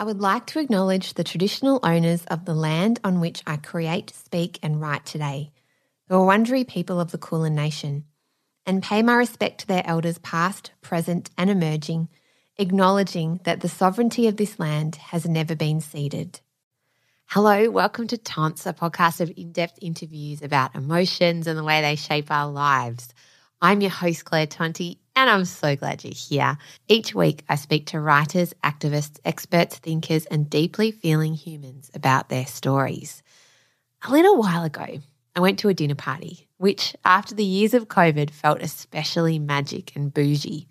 I would like to acknowledge the traditional owners of the land on which I create, speak, and write today, the Wurundjeri people of the Kulin Nation, and pay my respect to their elders past, present, and emerging, acknowledging that the sovereignty of this land has never been ceded. Hello, welcome to Tance, a podcast of in depth interviews about emotions and the way they shape our lives. I'm your host, Claire Tonti, and I'm so glad you're here. Each week, I speak to writers, activists, experts, thinkers, and deeply feeling humans about their stories. A little while ago, I went to a dinner party, which, after the years of COVID, felt especially magic and bougie.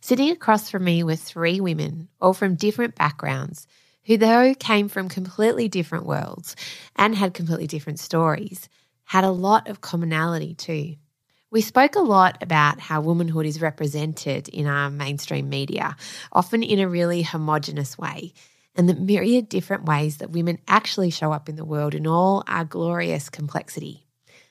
Sitting across from me were three women, all from different backgrounds, who, though came from completely different worlds and had completely different stories, had a lot of commonality too. We spoke a lot about how womanhood is represented in our mainstream media, often in a really homogenous way, and the myriad different ways that women actually show up in the world in all our glorious complexity.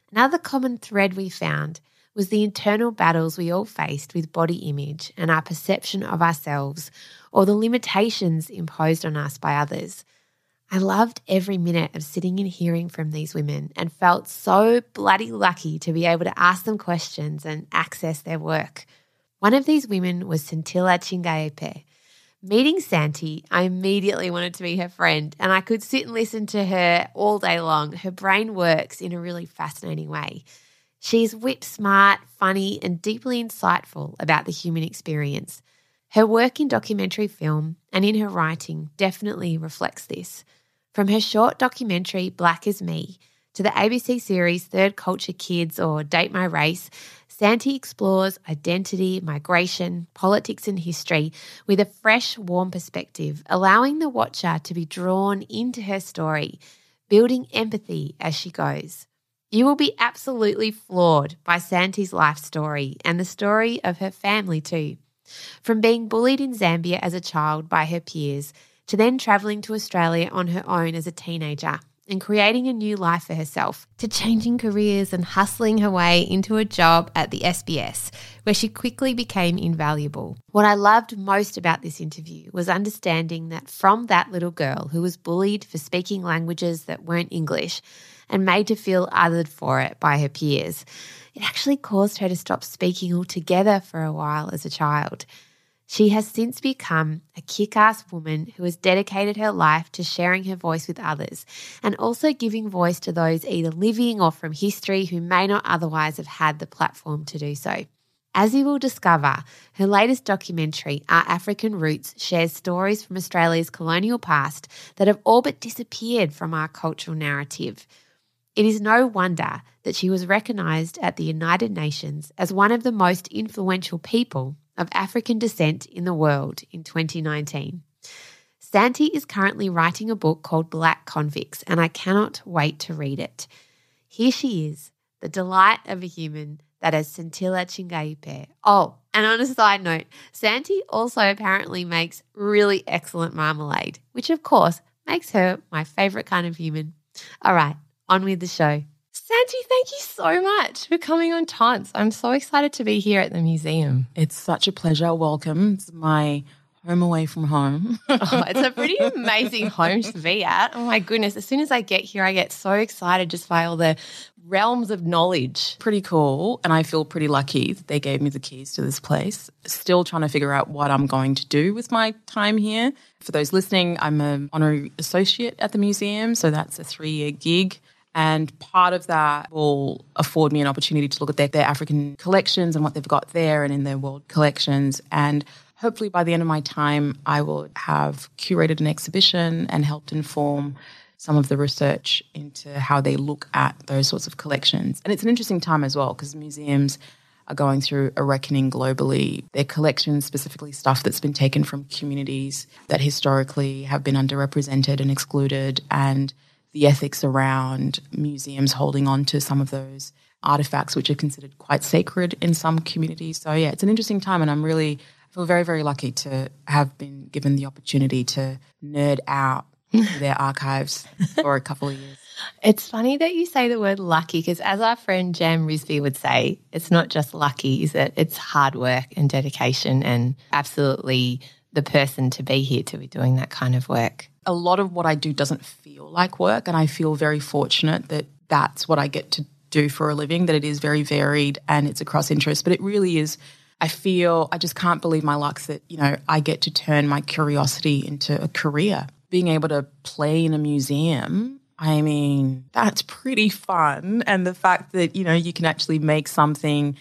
Another common thread we found was the internal battles we all faced with body image and our perception of ourselves, or the limitations imposed on us by others. I loved every minute of sitting and hearing from these women and felt so bloody lucky to be able to ask them questions and access their work. One of these women was Santilla Chingaipe. Meeting Santi, I immediately wanted to be her friend, and I could sit and listen to her all day long. Her brain works in a really fascinating way. She's whip smart, funny, and deeply insightful about the human experience. Her work in documentary film and in her writing definitely reflects this. From her short documentary, Black as Me, to the ABC series Third Culture Kids or Date My Race, Santi explores identity, migration, politics, and history with a fresh, warm perspective, allowing the watcher to be drawn into her story, building empathy as she goes. You will be absolutely floored by Santi's life story and the story of her family, too. From being bullied in Zambia as a child by her peers to then travelling to Australia on her own as a teenager and creating a new life for herself, to changing careers and hustling her way into a job at the SBS, where she quickly became invaluable. What I loved most about this interview was understanding that from that little girl who was bullied for speaking languages that weren't English and made to feel othered for it by her peers, it actually caused her to stop speaking altogether for a while as a child. She has since become a kick ass woman who has dedicated her life to sharing her voice with others and also giving voice to those either living or from history who may not otherwise have had the platform to do so. As you will discover, her latest documentary, Our African Roots, shares stories from Australia's colonial past that have all but disappeared from our cultural narrative. It is no wonder that she was recognised at the United Nations as one of the most influential people of African descent in the world in 2019. Santi is currently writing a book called Black Convicts, and I cannot wait to read it. Here she is, the delight of a human that is Santilla Chingaipe. Oh, and on a side note, Santi also apparently makes really excellent marmalade, which of course makes her my favourite kind of human. All right, on with the show. Santi, thank you so much for coming on Tance. I'm so excited to be here at the museum. It's such a pleasure. Welcome. It's my home away from home. oh, it's a pretty amazing home to be at. Oh my goodness. As soon as I get here, I get so excited just by all the realms of knowledge. Pretty cool. And I feel pretty lucky that they gave me the keys to this place. Still trying to figure out what I'm going to do with my time here. For those listening, I'm an honorary associate at the museum. So that's a three year gig. And part of that will afford me an opportunity to look at their, their African collections and what they've got there and in their world collections. And hopefully by the end of my time, I will have curated an exhibition and helped inform some of the research into how they look at those sorts of collections. And it's an interesting time as well because museums are going through a reckoning globally. Their collections, specifically stuff that's been taken from communities that historically have been underrepresented and excluded, and the ethics around museums holding on to some of those artifacts which are considered quite sacred in some communities. So yeah, it's an interesting time and I'm really I feel very, very lucky to have been given the opportunity to nerd out their archives for a couple of years. It's funny that you say the word lucky because, as our friend Jam Risby would say, it's not just lucky, is it? It's hard work and dedication and absolutely the person to be here to be doing that kind of work. A lot of what I do doesn't feel like work, and I feel very fortunate that that's what I get to do for a living, that it is very varied and it's across interests. but it really is. I feel I just can't believe my luck that, you know, I get to turn my curiosity into a career. Being able to play in a museum, I mean, that's pretty fun. And the fact that, you know, you can actually make something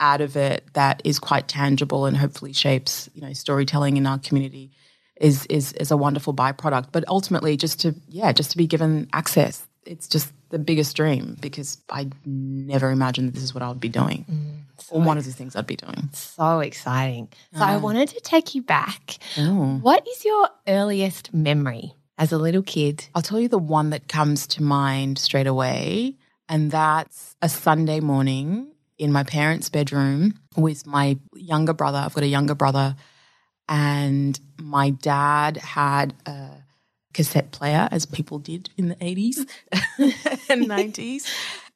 out of it that is quite tangible and hopefully shapes, you know, storytelling in our community is is is a wonderful byproduct. But ultimately just to yeah, just to be given access. It's just the biggest dream because I never imagined that this is what I would be doing. Mm, so or one of the things I'd be doing. So exciting. So I wanted to take you back. Oh. What is your earliest memory as a little kid? I'll tell you the one that comes to mind straight away. And that's a Sunday morning in my parents' bedroom with my younger brother. I've got a younger brother. And my dad had a cassette player, as people did in the 80s and 90s.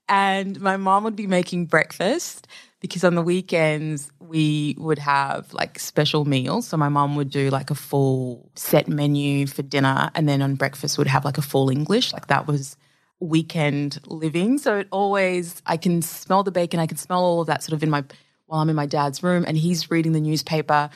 And my mom would be making breakfast because on the weekends we would have like special meals. So my mom would do like a full set menu for dinner, and then on breakfast would have like a full English. Like that was weekend living. So it always I can smell the bacon, I can smell all of that sort of in my while I'm in my dad's room, and he's reading the newspaper,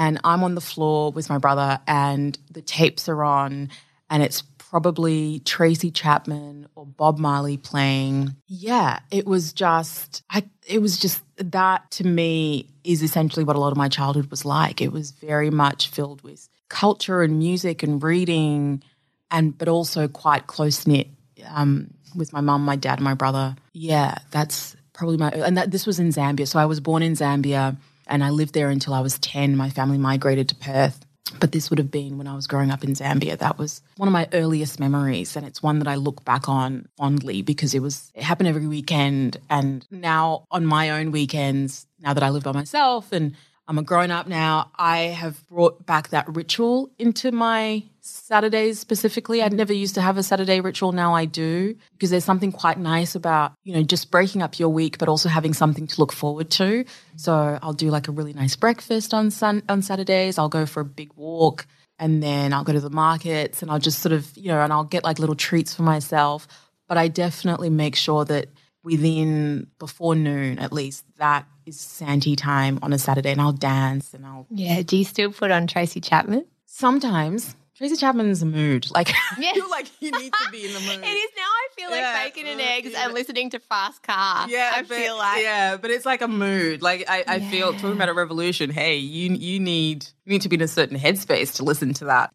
and I'm on the floor with my brother, and the tapes are on and it's probably Tracy Chapman or Bob Marley playing. Yeah, it was just I it was just that to me is essentially what a lot of my childhood was like. It was very much filled with culture and music and reading and but also quite close knit um, with my mum, my dad, and my brother. Yeah, that's probably my and that this was in Zambia. So I was born in Zambia and I lived there until I was 10. My family migrated to Perth but this would have been when I was growing up in Zambia. That was one of my earliest memories. And it's one that I look back on fondly because it was, it happened every weekend. And now on my own weekends, now that I live by myself and I'm a grown up now. I have brought back that ritual into my Saturdays specifically. I'd never used to have a Saturday ritual. Now I do because there's something quite nice about, you know, just breaking up your week, but also having something to look forward to. So I'll do like a really nice breakfast on sun- on Saturdays. I'll go for a big walk and then I'll go to the markets and I'll just sort of, you know, and I'll get like little treats for myself. But I definitely make sure that within before noon at least that is Santi time on a Saturday and I'll dance and I'll Yeah, do you still put on Tracy Chapman? Sometimes. Tracy Chapman's mood. Like yeah. I feel like you need to be in the mood. it is now I feel like yeah. bacon and eggs yeah. and listening to fast car. Yeah. I but, feel like Yeah, but it's like a mood. Like I, I feel talking about a revolution, hey, you you need you need to be in a certain headspace to listen to that.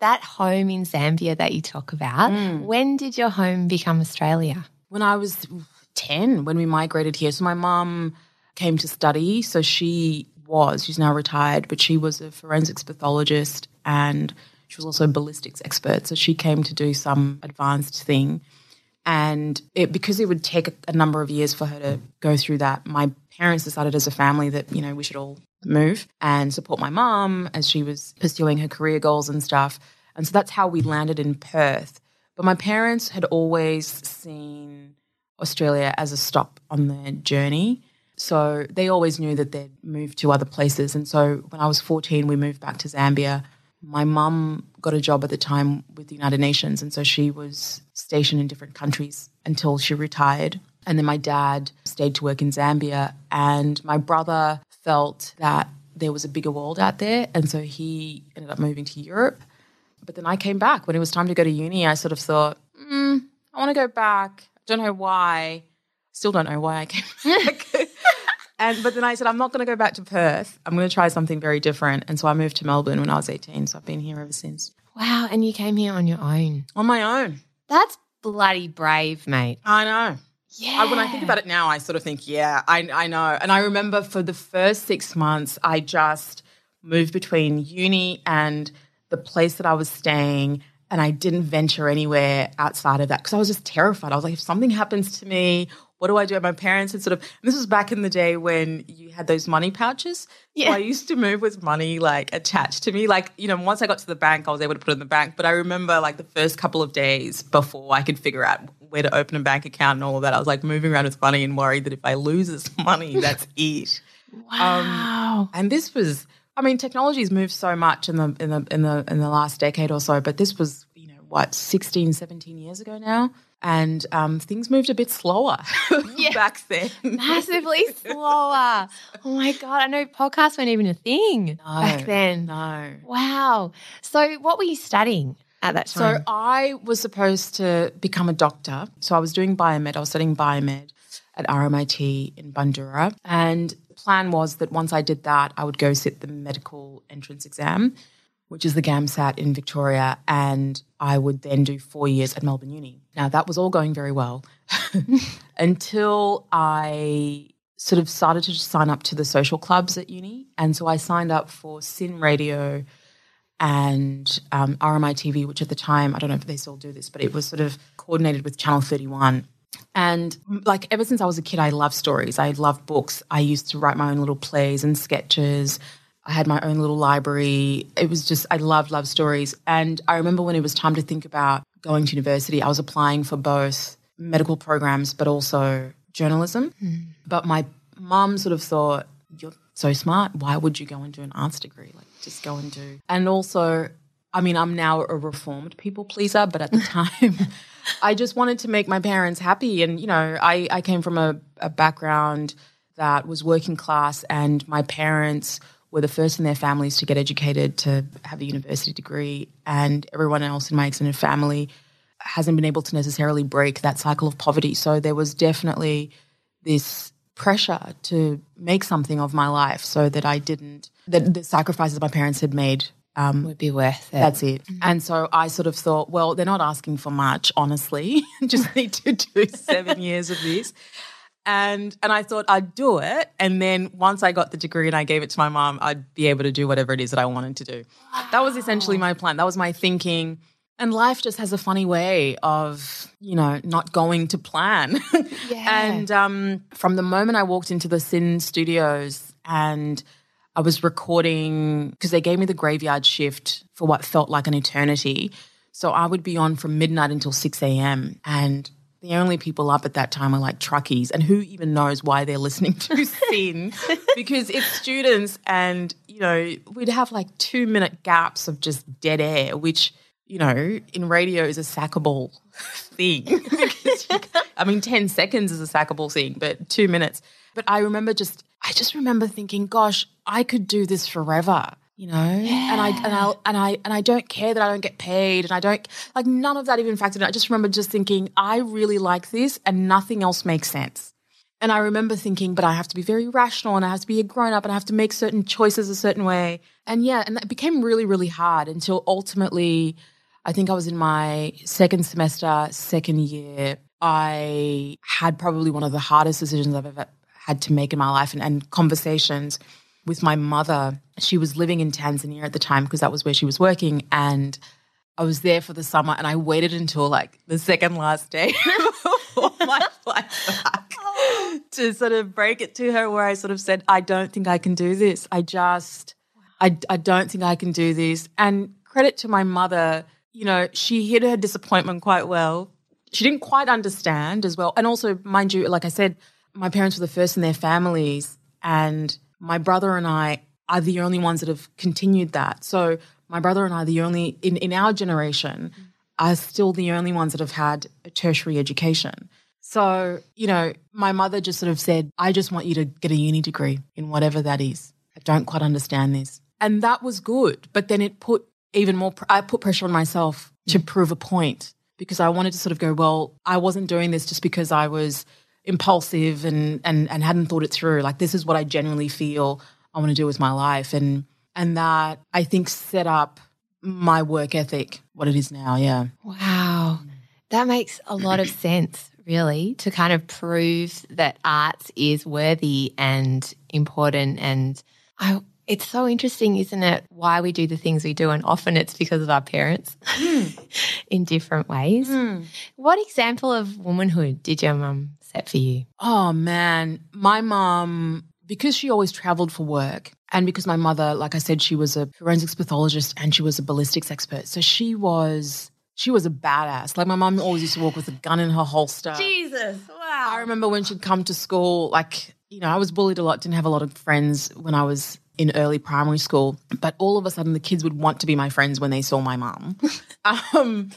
That home in Zambia that you talk about, mm. when did your home become Australia? When I was 10 when we migrated here. So my mom came to study. So she was, she's now retired, but she was a forensics pathologist and she was also a ballistics expert. So she came to do some advanced thing. And it, because it would take a, number of years for her to go through that, my parents decided as a family that, you know, we should all move and support my mom as she was pursuing her career goals and stuff. And so that's how we landed in Perth. But my parents had always seen Australia as a stop on their journey. So they always knew that they'd move to other places. And so when I was 14, we moved back to Zambia. My mum got a job at the time with the United Nations. And so she was stationed in different countries until she retired. And then my dad stayed to work in Zambia. And my brother felt that there was a bigger world out there. And so he ended up moving to Europe. But then I came back. When it was time to go to uni, I sort of thought, mm, I want to go back. I Don't know why. Still don't know why I came back. And but then I said I'm not going to go back to Perth. I'm going to try something very different. And so I moved to Melbourne when I was 18. So I've been here ever since. Wow! And you came here on your own. On my own. That's bloody brave, mate. I know. Yeah. I, when I think about it now, I sort of think, yeah, I, I know. And I remember for the first six months, I just moved between uni and the place that I was staying and I didn't venture anywhere outside of that because I was just terrified. I was like, if something happens to me, what do I do? My parents had sort of, this was back in the day when you had those money pouches. Yeah. So I used to move with money like attached to me. Like, you know, once I got to the bank, I was able to put it in the bank. But I remember like the first couple of days before I could figure out where to open a bank account and all of that, I was like moving around with money and worried that if I lose this money, that's it. Wow. Um, and this was I mean, technology's moved so much in the in the in the in the last decade or so, but this was, what, 16, 17 years ago now. And um, things moved a bit slower back then. Massively slower. Oh my God. I know podcasts weren't even a thing back then. No. Wow. So, what were you studying at that time So? I was supposed to become a doctor. So I was doing biomed. I was studying biomed at RMIT in Bundoora. And the plan was that once I did that, I would go sit the medical entrance exam, which is the GAMSAT in Victoria, and I would then do four years at Melbourne Uni. Now that was all going very well until I sort of started to sign up to the social clubs at uni. And so I signed up for SYN Radio and um, RMITV, which at the time, I don't know if they still do this, but it was sort of coordinated with Channel 31. And like ever since I was a kid, I loved stories. I loved books. I used to write my own little plays and sketches. I had my own little library. It was just, I loved, love stories. And I remember when it was time to think about going to university, I was applying for both medical programs, but also journalism. Hmm. But my mum sort of thought, you're so smart. Why would you go and do an arts degree? Like, just go and do. And also, I mean, I'm now a reformed people pleaser, but at the time, I just wanted to make my parents happy. And, you know, I, I came from a, a background that was working class, and my parents were the first in their families to get educated, to have a university degree, and everyone else in my extended family hasn't been able to necessarily break that cycle of poverty. So there was definitely this pressure to make something of my life so that I didn't, that the sacrifices my parents had made um, would be worth it. that's it. And so I sort of thought, well, they're not asking for much, honestly. Just need to do seven years of this. And and I thought I'd do it. And then once I got the degree and I gave it to my mom, I'd be able to do whatever it is that I wanted to do. That was essentially my plan. That was my thinking. And life just has a funny way of, you know, not going to plan. and um, from the moment I walked into the SYN studios and I was recording because they gave me the graveyard shift for what felt like an eternity. So I would be on from midnight until 6 a.m. And the only people up at that time are like truckies. And who even knows why they're listening to SYN? because it's students and, you know, we'd have like two minute gaps of just dead air, which, you know, in radio is a sackable thing. You- I mean, 10 seconds is a sackable thing, but two minutes. But I remember just, I just remember thinking, gosh, I could do this forever. You know, and I and I and I and I don't care that I don't get paid, and I don't like none of that even factored in. I just remember just thinking, I really like this, and nothing else makes sense. And I remember thinking, but I have to be very rational and I have to be a grown up and I have to make certain choices a certain way. And yeah, and that became really, really hard until ultimately, I think I was in my second semester, second year. I had probably one of the hardest decisions I've ever had to make in my life and, and conversations with my mother. She was living in Tanzania at the time because that was where she was working. And I was there for the summer and I waited until like the second last day before my flight back to sort of break it to her where I sort of said, I don't think I can do this. I just, I, I don't think I can do this. And credit to my mother, you know, she hid her disappointment quite well. She didn't quite understand as well. And also, mind you, like I said, my parents were the first in their families and my brother and I are the only ones that have continued that. So my brother and I, the only in, in our generation, are still the only ones that have had a tertiary education. So, you know, my mother just sort of said, I just want you to get a uni degree in whatever that is. I don't quite understand this. And that was good. But then it put even more, I put pressure on myself to mm. prove a point because I wanted to sort of go, well, I wasn't doing this just because I was impulsive and, and, and hadn't thought it through. Like, this is what I genuinely feel I want to do with my life. And, and that I think set up my work ethic, what it is now. Yeah. Wow. That makes a lot of sense, really, to kind of prove that arts is worthy and important. And I, it's so interesting, isn't it, why we do the things we do? And often it's because of our parents hmm. in different ways. Hmm. What example of womanhood did your mum set for you? Oh man, my mom, because she always traveled for work, and because my mother, like I said, she was a forensics pathologist and she was a ballistics expert. So she was she was a badass. Like my mom always used to walk with a gun in her holster. Jesus. Wow. I remember when she'd come to school, like you know, I was bullied a lot, didn't have a lot of friends when I was in early primary school, but all of a sudden the kids would want to be my friends when they saw my mom. um,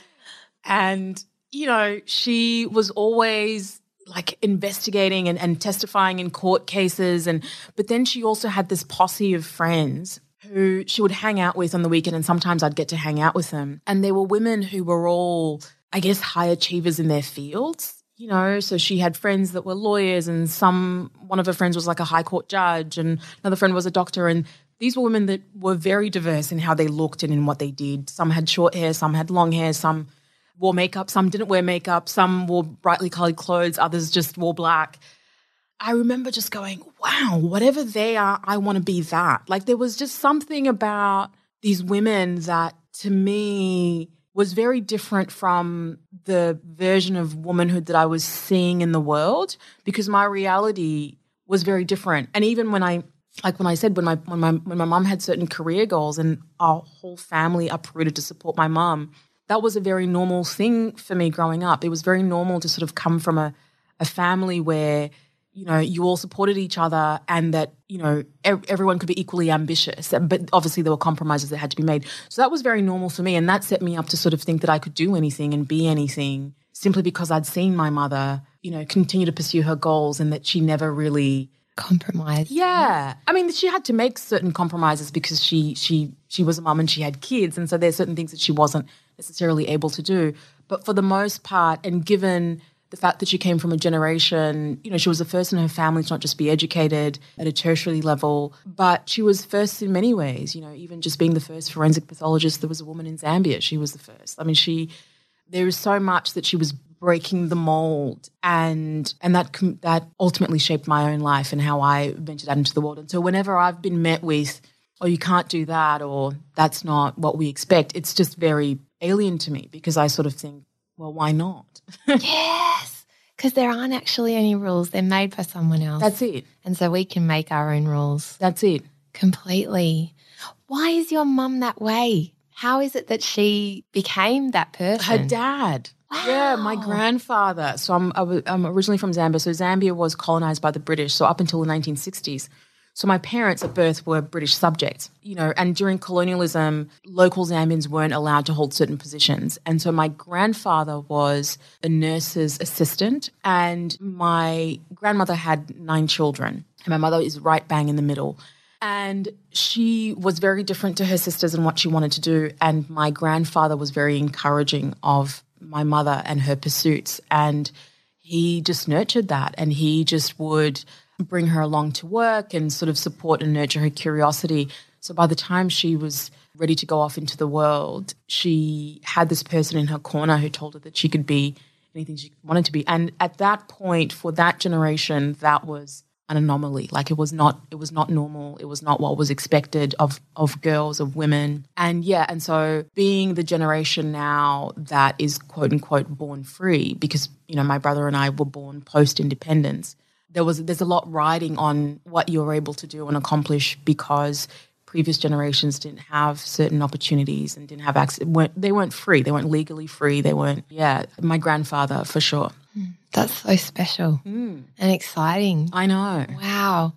and, you know, she was always like investigating and, and testifying in court cases and but then she also had this posse of friends who she would hang out with on the weekend and sometimes I'd get to hang out with them. And there were women who were all, I guess, high achievers in their fields you know, so she had friends that were lawyers, and some one of her friends was like a high court judge, and another friend was a doctor. And these were women that were very diverse in how they looked and in what they did. Some had short hair, some had long hair, some wore makeup, some didn't wear makeup, some wore brightly colored clothes, others just wore black. I remember just going, wow, whatever they are, I want to be that. Like there was just something about these women that to me was very different from the version of womanhood that I was seeing in the world because my reality was very different. And even when I like when I said when my when my when my mom had certain career goals and our whole family uprooted to support my mom, that was a very normal thing for me growing up. It was very normal to sort of come from a a family where you know, you all supported each other and that, you know, ev- everyone could be equally ambitious. But obviously there were compromises that had to be made. So that was very normal for me. And that set me up to sort of think that I could do anything and be anything simply because I'd seen my mother, you know, continue to pursue her goals and that she never really compromised. Yeah. I mean, she had to make certain compromises because she she she was a mum and she had kids. And so there's certain things that she wasn't necessarily able to do. But for the most part, and given the fact that she came from a generation, you know, she was the first in her family to not just be educated at a tertiary level, but she was first in many ways, you know, even just being the first forensic pathologist, there was a woman in Zambia, she was the first. I mean, she, there is so much that she was breaking the mold and and that that ultimately shaped my own life and how I ventured out into the world. And so whenever I've been met with oh you can't do that or that's not what we expect, it's just very alien to me because I sort of think well, why not? yes. Because there aren't actually any rules. They're made by someone else. That's it. And so we can make our own rules. That's it. Completely. Why is your mum that way? How is it that she became that person? Her dad. Wow. Yeah, my grandfather. So I'm, I'm originally from Zambia. So Zambia was colonized by the British. So up until the 1960s, so my parents at birth were British subjects, you know, and during colonialism, local Zambians weren't allowed to hold certain positions. And so my grandfather was a nurse's assistant and my grandmother had nine children. And my mother is right bang in the middle. And she was very different to her sisters and what she wanted to do. And my grandfather was very encouraging of my mother and her pursuits. And he just nurtured that. And he just would bring her along to work and sort of support and nurture her curiosity. So by the time she was ready to go off into the world, she had this person in her corner who told her that she could be anything she wanted to be. And at that point, for that generation, that was an anomaly. Like it was not it was not normal. It was not what was expected of of girls, of women. And yeah, and so being the generation now that is quote unquote born free, because, you know, my brother and I were born post independence there was there's a lot riding on what you're able to do and accomplish because previous generations didn't have certain opportunities and didn't have access weren't, they weren't free. They weren't legally free. They weren't yeah my grandfather for sure. Mm, that's so special mm. and exciting. I know. Wow.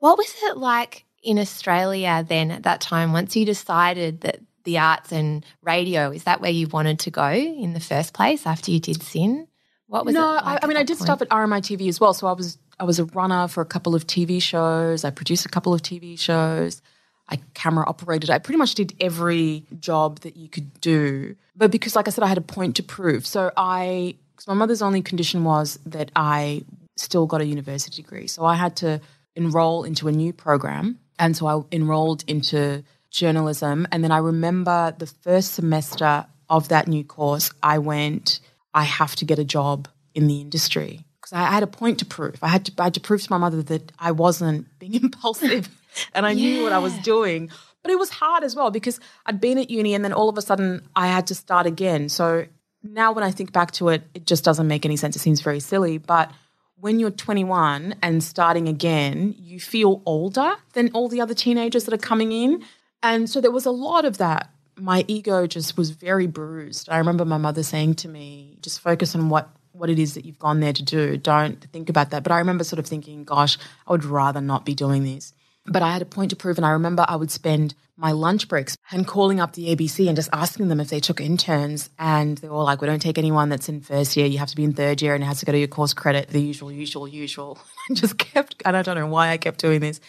What was it like in australia then at that time once you decided that the arts and radio is that where you wanted to go in the first place after you did SYN? What was no, like I, I mean, I did point? stuff at RMITV as well. So I was I was a runner for a couple of TV shows. I produced a couple of TV shows. I camera operated. I pretty much did every job that you could do. But because, like I said, I had a point to prove. So I, because my mother's only condition was that I still got a university degree. So I had to enroll into a new program. And so I enrolled into journalism. And then I remember the first semester of that new course, I went, I have to get a job in the industry because I had a point to prove. I had to, I had to prove to my mother that I wasn't being impulsive and I yeah. knew what I was doing. But it was hard as well because I'd been at uni and then all of a sudden I had to start again. So now when I think back to it, it just doesn't make any sense. It seems very silly. But when you're 21 and starting again, you feel older than all the other teenagers that are coming in. And so there was a lot of that my ego just was very bruised. I remember my mother saying to me, just focus on what what it is that you've gone there to do. Don't think about that. But I remember sort of thinking, gosh, I would rather not be doing this. But I had a point to prove, and I remember I would spend my lunch breaks and calling up the ABC and just asking them if they took interns. And they were all like, we don't take anyone that's in first year. You have to be in third year and it has to go to your course credit, the usual, usual, usual. I just kept, and I don't know why I kept doing this.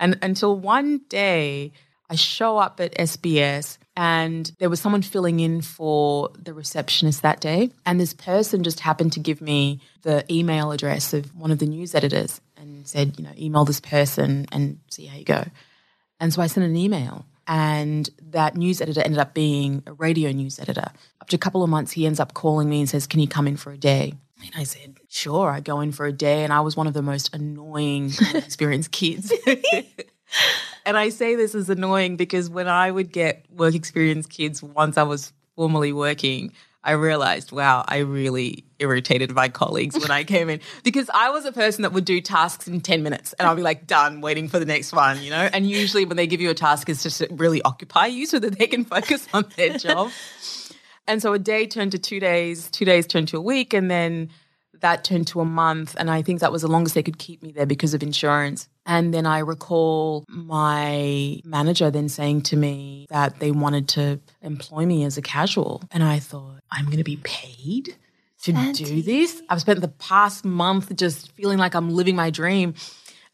And until one day, I show up at SBS and there was someone filling in for the receptionist that day. And this person just happened to give me the email address of one of the news editors and said, you know, email this person and see how you go. And so I sent an email. And that news editor ended up being a radio news editor. After a couple of months, he ends up calling me and says, Can you come in for a day? And I said, Sure, I go in for a day. And I was one of the most annoying, experienced kids. and I say this as annoying because when I would get work experience kids once I was formally working, I realized, wow, I really irritated my colleagues when I came in because I was a person that would do tasks in 10 minutes and I'll be like, done, waiting for the next one, you know? And usually when they give you a task, it's just to really occupy you so that they can focus on their job. And so a day turned to two days, two days turned to a week, and then that turned to a month. And I think that was the longest they could keep me there because of insurance. And then I recall my manager then saying to me that they wanted to employ me as a casual. And I thought, I'm going to be paid to Fancy. do this. I've spent the past month just feeling like I'm living my dream.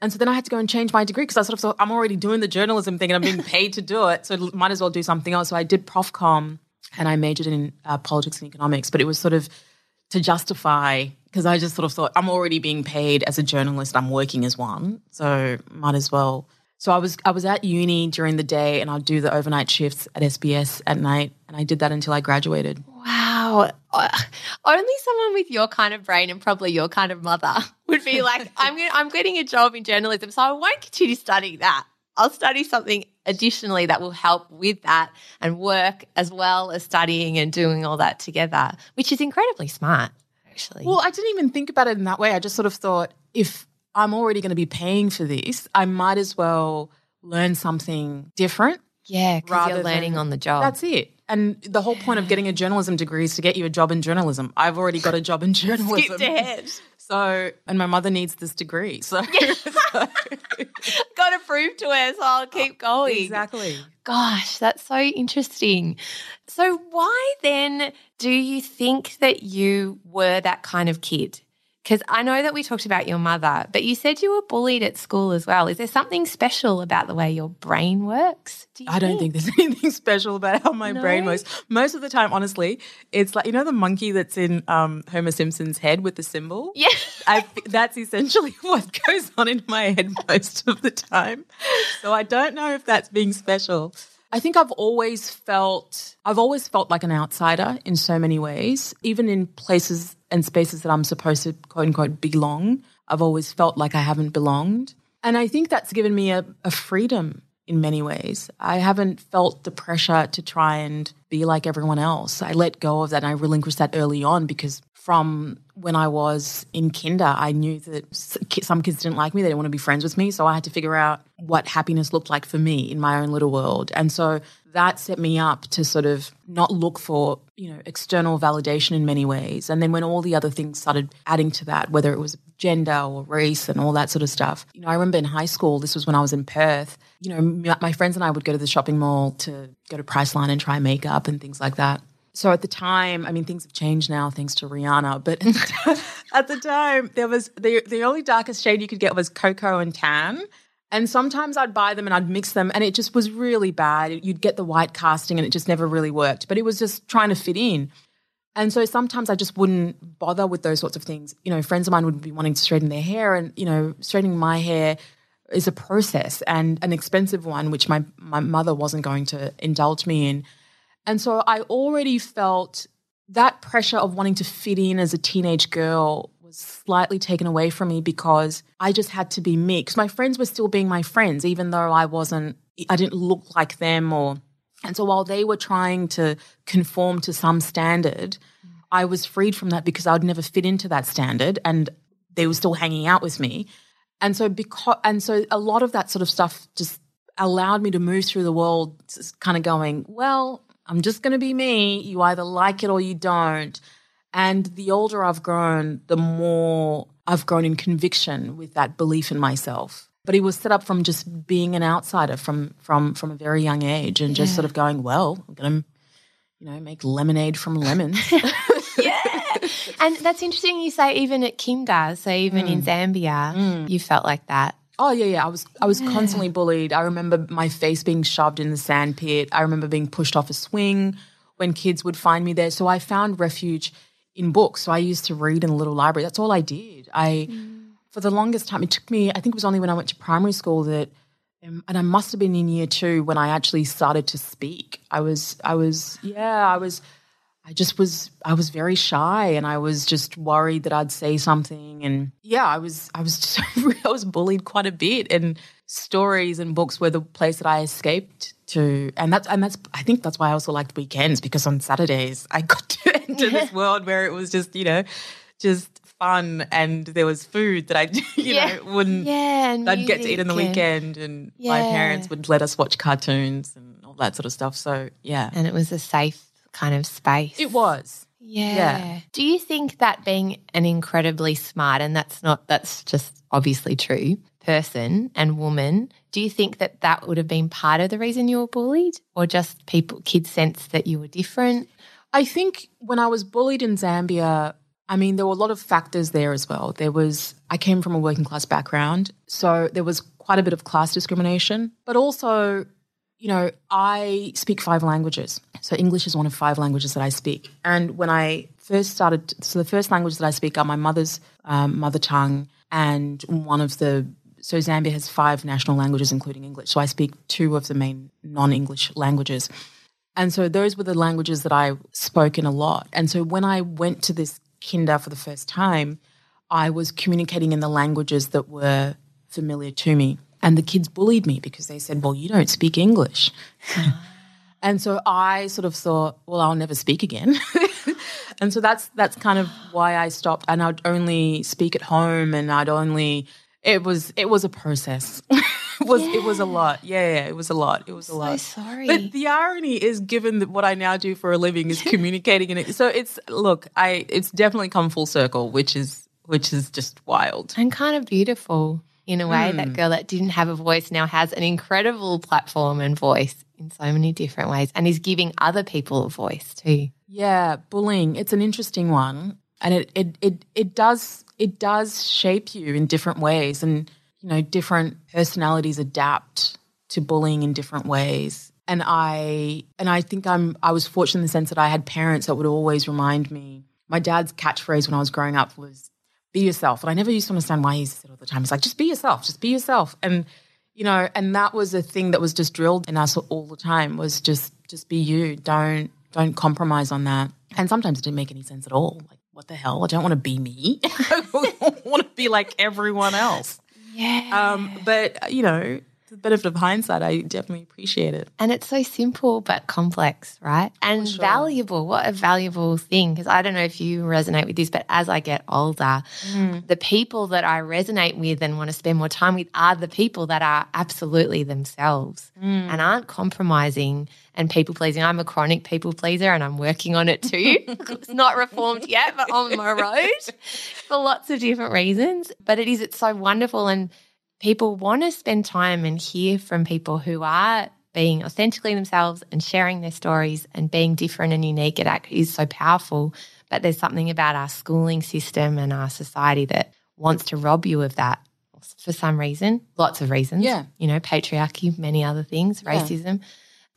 And so then I had to go and change my degree because I sort of thought I'm already doing the journalism thing and I'm being paid to do it. So might as well do something else. So I did Profcom and I majored in uh, politics and economics, but it was sort of to justify because I just sort of thought I'm already being paid as a journalist. I'm working as one, so might as well. So I was I was at uni during the day, and I'd do the overnight shifts at SBS at night, and I did that until I graduated. Wow, uh, only someone with your kind of brain and probably your kind of mother would be like, I'm gonna, I'm getting a job in journalism, so I won't continue studying that. I'll study something additionally that will help with that and work as well as studying and doing all that together, which is incredibly smart actually. Well, I didn't even think about it in that way. I just sort of thought if I'm already going to be paying for this, I might as well learn something different. Yeah, because you're learning than, on the job. That's it. And the whole point of getting a journalism degree is to get you a job in journalism. I've already got a job in journalism. ahead. So, and my mother needs this degree. So, so. got to prove to her, so I'll keep oh, going. Exactly. Gosh, that's so interesting. So, why then do you think that you were that kind of kid? Because I know that we talked about your mother, but you said you were bullied at school as well. Is there something special about the way your brain works? Do I don't think there's anything special about how my no? brain works. Most of the time, honestly, it's like, you know, the monkey that's in um, Homer Simpson's head with the cymbal? Yeah. I, that's essentially what goes on in my head most of the time. So I don't know if that's being special. I think I've always felt I've always felt like an outsider in so many ways, even in places and spaces that I'm supposed to quote unquote belong. I've always felt like I haven't belonged. And I think that's given me a, a freedom in many ways. I haven't felt the pressure to try and be like everyone else. I let go of that and I relinquished that early on because from when I was in kinder, I knew that some kids didn't like me. They didn't want to be friends with me. So I had to figure out what happiness looked like for me in my own little world. And so that set me up to sort of not look for, you know, external validation in many ways. And then when all the other things started adding to that, whether it was gender or race and all that sort of stuff. You know, I remember in high school, this was when I was in Perth, you know, my friends and I would go to the shopping mall to go to Priceline and try makeup and things like that so at the time, I mean, things have changed now thanks to Rihanna, but at the time, there was the, the only darkest shade you could get was cocoa and tan. And sometimes I'd buy them and I'd mix them, and it just was really bad. You'd get the white casting, and it just never really worked. But it was just trying to fit in. And so sometimes I just wouldn't bother with those sorts of things. You know, friends of mine would be wanting to straighten their hair, and, you know, straightening my hair is a process and an expensive one, which my, my mother wasn't going to indulge me in. And so I already felt that pressure of wanting to fit in as a teenage girl was slightly taken away from me because I just had to be me. Because my friends were still being my friends, even though I wasn't, I didn't look like them or. And so while they were trying to conform to some standard, I was freed from that because I would never fit into that standard and they were still hanging out with me. And so because and so a lot of that sort of stuff just allowed me to move through the world kind of going, well, I'm just going to be me. You either like it or you don't. And the older I've grown, the more I've grown in conviction with that belief in myself. But it was set up from just being an outsider from from from a very young age and just sort of going, well, I'm gonna, you know, make lemonade from lemons. yeah. And that's interesting you say even at kinder, so even in mm. Zambia, mm. you felt like that. Oh yeah, yeah. I was I was constantly bullied. I remember my face being shoved in the sand pit. I remember being pushed off a swing when kids would find me there. So I found refuge in books. So I used to read in a little library. That's all I did. I for the longest time it took me I think it was only when I went to primary school that um, and I must have been in year 2 when I actually started to speak. I was I was yeah, I was I just was I was very shy and I was just worried that I'd say something and yeah I was I was just I was bullied quite a bit and stories and books were the place that I escaped to and that's and that's I think that's why I also liked weekends because on Saturdays I got to enter this world where it was just you know just fun and there was food that I you Yeah. know wouldn't Yeah, I'd get to eat on the and- weekend and my parents would let us watch cartoons and all that sort of stuff so yeah And it was a safe kind of space. it was Yeah. Yeah. Do you think that being an incredibly smart, and that's not, that's just obviously true, person and woman, do you think that that would have been part of the reason you were bullied or just people, kids sense that you were different? I think when I was bullied in Zambia, I mean, there were a lot of factors there as well. There was, I came from a working class background, so there was quite a bit of class discrimination, but also, you know, I speak five languages. So English is one of five languages that I speak. And when I first started, so the first languages that I speak are my mother's um, mother tongue and one of the, so Zambia has five national languages, including English. So I speak two of the main non English languages. And so those were the languages that I spoke in a lot. And so when I went to this kinder for the first time, I was communicating in the languages that were familiar to me. And the kids bullied me because they said, Well, you don't speak English. and so I sort of thought, Well, I'll never speak again. and so that's that's kind of why I stopped. And I'd only speak at home and I'd only it was it was a process. it was it was a lot. Yeah, yeah, it was a lot. It was a lot. So sorry. But the irony is, given that what I now do for a living is communicating, and it, so it's look, I it's definitely come full circle, which is which is just wild. and kind of beautiful in a way. Hmm. That girl that didn't have a voice now has an incredible platform and voice in so many different ways and is giving other people a voice too. Yeah, bullying. It's an interesting one, and it it it it does it does shape you in different ways, and you know, different personalities adapt to bullying in different ways. And I and I think I'm I was fortunate in the sense that I had parents that would always remind me. My dad's catchphrase when I was growing up was "Be yourself," and I never used to understand why he used to it all the time. It's like just be yourself, just be yourself, and you know, and that was a thing that was just drilled in us all the time was just just be you. Don't don't compromise on that. And sometimes it didn't make any sense at all. Like, what the hell? I don't want to be me. I want to be like everyone else. Yeah. Um, but you know, the benefit of hindsight, I definitely appreciate it. And it's so simple but complex, right? And sure. valuable. What a valuable thing. Because I don't know if you resonate with this, but as I get older, mm. the people that I resonate with and want to spend more time with are the people that are absolutely themselves mm. and aren't compromising and people pleasing. I'm a chronic people pleaser and I'm working on it too. it's not reformed yet, but on my road for lots of different reasons. But it is, it's so wonderful. And people want to spend time and hear from people who are being authentically themselves and sharing their stories and being different and unique. It is so powerful. But there's something about our schooling system and our society that wants to rob you of that for some reason, lots of reasons. Yeah. You know, patriarchy, many other things, Yeah. racism.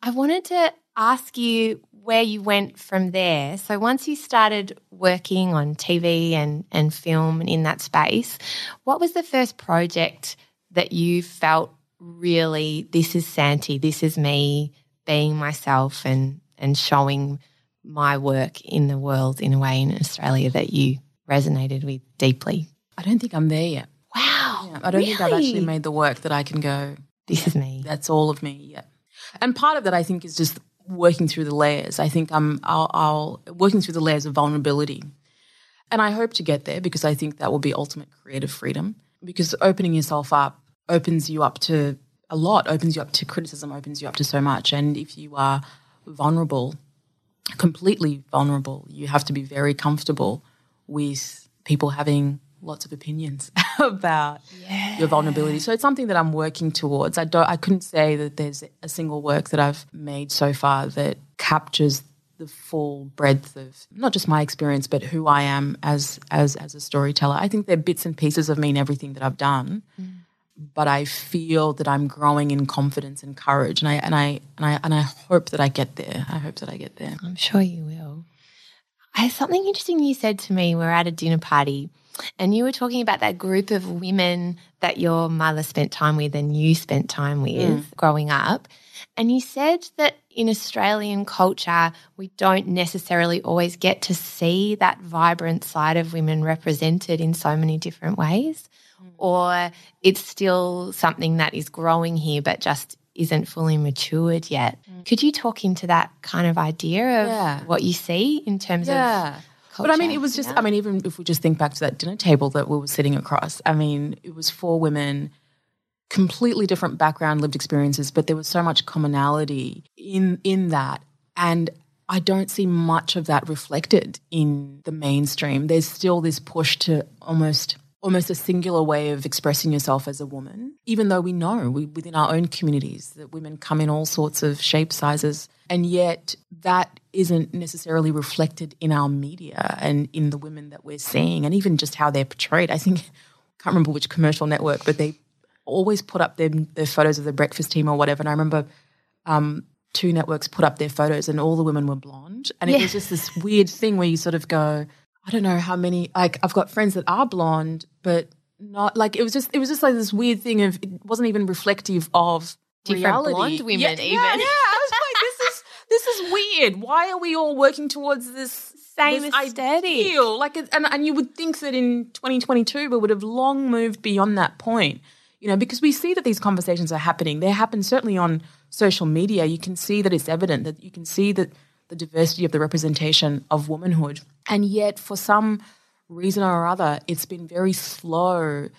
I wanted to ask you where you went from there. So once you started working on TV and, and film and in that space, what was the first project that you felt really this is Santi, this is me being myself and and showing my work in the world in a way in Australia that you resonated with deeply? I don't think I'm there yet. Wow. I don't think I've actually made the work that I can go. This is me. That's all of me. Yeah, and part of that I think is just working through the layers. I think I'm I'll, I'll working through the layers of vulnerability, and I hope to get there because I think that will be ultimate creative freedom. Because opening yourself up opens you up to a lot, opens you up to criticism, opens you up to so much, and if you are vulnerable, completely vulnerable. You have to be very comfortable with people having lots of opinions about yeah. your vulnerability. So it's something that I'm working towards. I don't I couldn't say that there's a single work that I've made so far that captures the full breadth of not just my experience but who I am as as as a storyteller. I think there are bits and pieces of me in everything that I've done. Mm. But I feel that I'm growing in confidence and courage and I and I and I and I hope that I get there. I hope that I get there. I'm sure you will. I have something interesting you said to me. We're at a dinner party and you were talking about that group of women that your mother spent time with and you spent time with mm. growing up. And you said that in Australian culture, we don't necessarily always get to see that vibrant side of women represented in so many different ways. Mm. Or it's still something that is growing here, but just isn't fully matured yet. Mm. Could you talk into that kind of idea of yeah. what you see in terms yeah. of Culture, but I mean, it was just, yeah. I mean, even if we just think back to that dinner table that we were sitting across, I mean, it was four women, completely different background, lived experiences, but there was so much commonality in in that. And I don't see much of that reflected in the mainstream. There's still this push to almost almost a singular way of expressing yourself as a woman, even though we know we, within our own communities that women come in all sorts of shapes, sizes, and yet that isn't necessarily reflected in our media and in the women that we're seeing, and even just how they're portrayed. I think, I can't remember which commercial network, but they always put up their, their photos of the breakfast team or whatever. And I remember um, two networks put up their photos and all the women were blonde. And it was just this weird thing where you sort of go, I don't know how many, like, I've got friends that are blonde, but not like it was just, it was just like this weird thing of, it wasn't even reflective of different reality. blonde women, yeah, even. Yeah, yeah. I was like, this is, this is weird. Why are we all working towards this same this aesthetic? Ideal? Like, and, and you would think that in 2022 we would have long moved beyond that point. You know, because we see that these conversations are happening. They happen certainly on social media. You can see that it's evident that you can see that the diversity of the representation of womanhood. And yet, for some reason or other, it's been very slow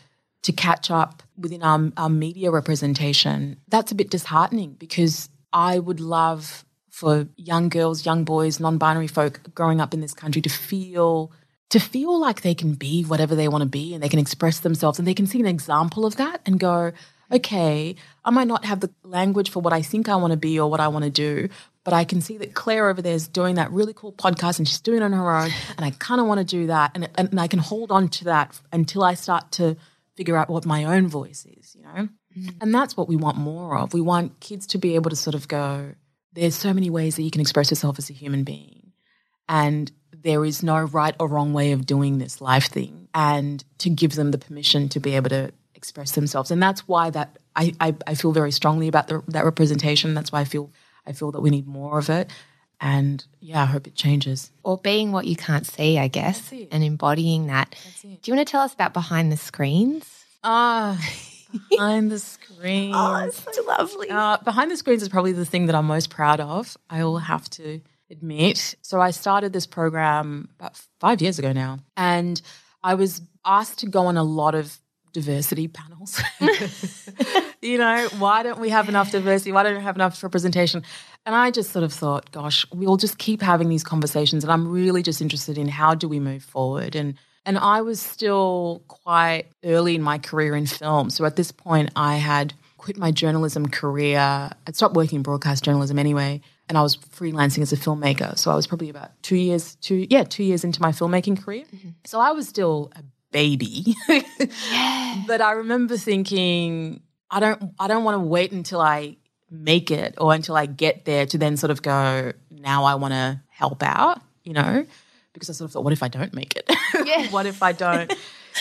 to catch up within our, our media representation. That's a bit disheartening because I would love for young girls, young boys, non-binary folk growing up in this country to feel to feel like they can be whatever they want to be and they can express themselves and they can see an example of that and go, okay, I might not have the language for what I think I want to be or what I want to do, but I can see that Claire over there is doing that really cool podcast and she's doing it on her own and I kind of want to do that and, and I can hold on to that until I start to figure out what my own voice is, you know? Mm. And that's what we want more of. We want kids to be able to sort of go, there's so many ways that you can express yourself as a human being. And there is no right or wrong way of doing this life thing. And to give them the permission to be able to express themselves. And that's why that I, I, I feel very strongly about the, that representation. That's why I feel I feel that we need more of it. And yeah, I hope it changes. Or being what you can't see, I guess, and embodying that. Do you want to tell us about behind the screens? Ah, behind the screens. oh, it's so lovely. Uh, behind the screens is probably the thing that I'm most proud of. I will have to admit. So I started this program about five years ago now, and I was asked to go on a lot of diversity panels. you know, why don't we have enough diversity? Why don't we have enough representation? And I just sort of thought, gosh, we'll just keep having these conversations. And I'm really just interested in how do we move forward? And and I was still quite early in my career in film. So at this point, I had quit my journalism career. I'd stopped working in broadcast journalism anyway, and I was freelancing as a filmmaker. So I was probably about two years, two yeah, two years into my filmmaking career. Mm-hmm. So I was still a baby. yeah. But I remember thinking, I don't I don't want to wait until I make it or until I get there to then sort of go, now I want to help out, you know? Because I sort of thought, what if I don't make it? Yeah. what if I don't?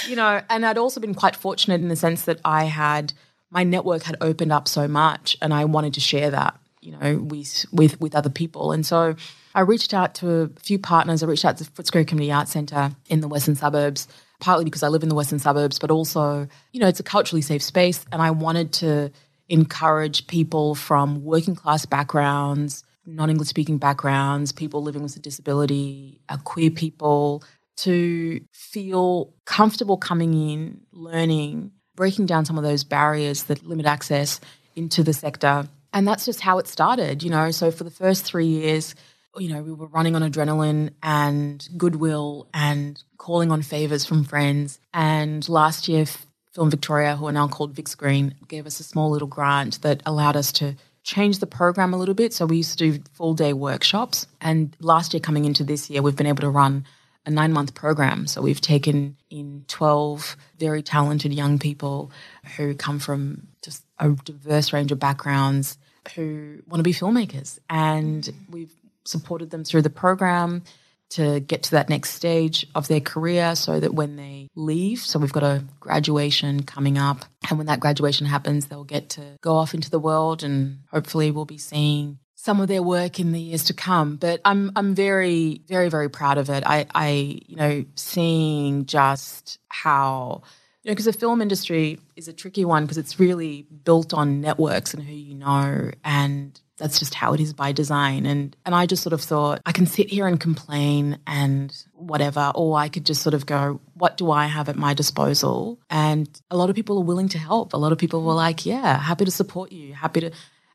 you know, and I'd also been quite fortunate in the sense that I had my network had opened up so much and I wanted to share that, you know, with with with other people. And so I reached out to a few partners. I reached out to Footscray Community Arts Centre in the Western Suburbs partly because I live in the Western suburbs, but also, you know, it's a culturally safe space. And I wanted to encourage people from working class backgrounds, non English speaking backgrounds, people living with a disability, queer people to feel comfortable coming in, learning, breaking down some of those barriers that limit access into the sector. And that's just how it started, you know. So for the first three years, you know, we were running on adrenaline and goodwill and calling on favors from friends. And last year, Film Victoria, who are now called Vic Screen, gave us a small little grant that allowed us to change the program a little bit. So we used to do full day workshops. And last year, coming into this year, we've been able to run a nine month program. So we've taken in 12 very talented young people who come from just a diverse range of backgrounds who want to be filmmakers. And we've supported them through the program to get to that next stage of their career so that when they leave, so we've got a graduation coming up, and when that graduation happens, they'll get to go off into the world and hopefully we'll be seeing some of their work in the years to come. But I'm I'm very very very proud of it. I I you know seeing just how you know because the film industry is a tricky one because it's really built on networks and who you know and that's just how it is by design and and I just sort of thought I can sit here and complain and whatever or I could just sort of go what do I have at my disposal and a lot of people are willing to help a lot of people were like yeah happy to support you happy to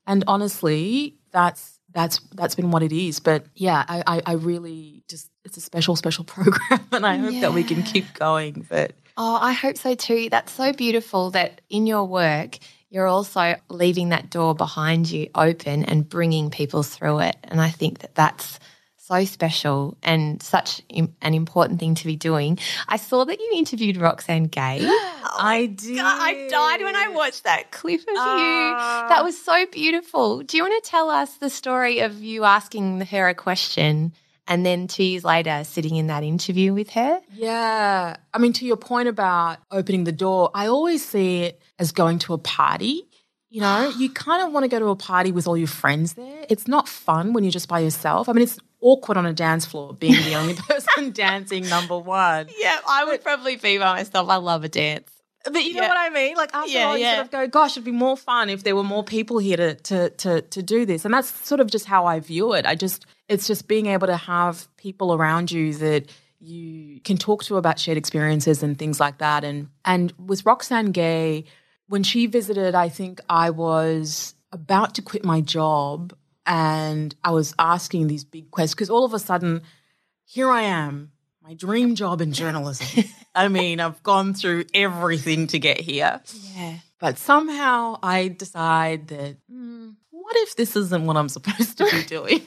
and honestly that's that's that's been what it is. But yeah, I, I, I really just it's a special, special program and I hope yeah. that we can keep going. But Oh, I hope so too. That's so beautiful that in your work you're also leaving that door behind you open and bringing people through it. And I think that that's so special and such an important thing to be doing. I saw that you interviewed Roxane Gay. I did. God, I died when I watched that clip of uh, you. Ah. That was so beautiful. Do you want to tell us the story of you asking her a question and then two years later sitting in that interview with her? Yeah. I mean, to your point about opening the door, I always see it as going to a party. You know, you kind of want to go to a party with all your friends there. It's not fun when you're just by yourself. I mean, it's awkward on a dance floor being the only person dancing number one. Yeah, I would probably be by myself. I love a dance. But you know what I mean? Like after yeah, all, you yeah. sort of go, gosh, it'd be more fun if there were more people here to, to to to do this. And that's sort of just how I view it. I just it's just being able to have people around you that you can talk to about shared experiences and things like that. And and with Roxane Gay, when she visited, I think I was about to quit my job and I was asking these big questions because all of a sudden, here I am, my dream job in journalism. I mean, I've gone through everything to get here. Yeah. But somehow I decide that, mm, what if this isn't what I'm supposed to be doing?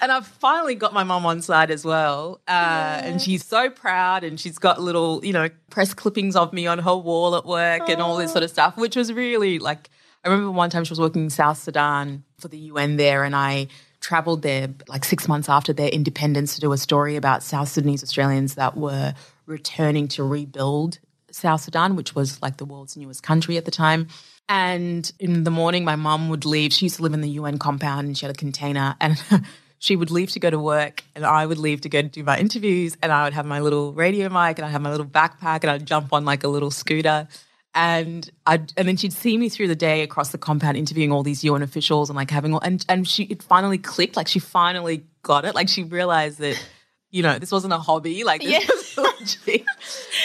and I've finally got my mom on side as well. Uh, yeah. And she's so proud and she's got little, you know, press clippings of me on her wall at work and all this sort of stuff, which was really like, I remember one time she was working in South Sudan for the UN there, and I traveled there like six months after their independence to do a story about South Sudanese Australians that were returning to rebuild South Sudan, which was like the world's newest country at the time. And in the morning, my mom would leave. She used to live in the UN compound and she had a container. And she would leave to go to work and I would leave to go do my interviews. And I would have my little radio mic and I'd have my little backpack and I'd jump on like a little scooter and I and then she'd see me through the day across the compound interviewing all these UN officials and like having all and and she it finally clicked like she finally got it like she realized that you know this wasn't a hobby like this yeah. was legit,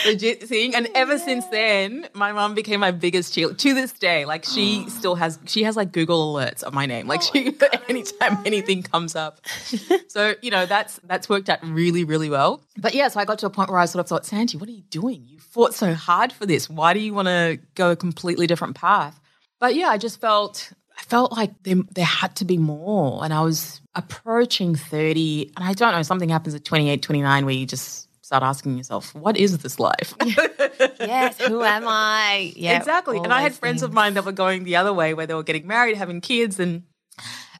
legit thing and ever yeah. since then my mom became my biggest cheerleader to this day like she still has she has like Google alerts of my name like oh she God, anytime anything comes up so you know that's that's worked out really really well but yeah so I got to a point where I sort of thought Santi what are you doing you fought so hard for this. Why do you want to go a completely different path? But yeah, I just felt felt like there, there had to be more. And I was approaching 30. And I don't know, something happens at 28, 29 where you just start asking yourself, what is this life? yes, who am I? Yeah. Exactly. And I had friends things. of mine that were going the other way where they were getting married, having kids, and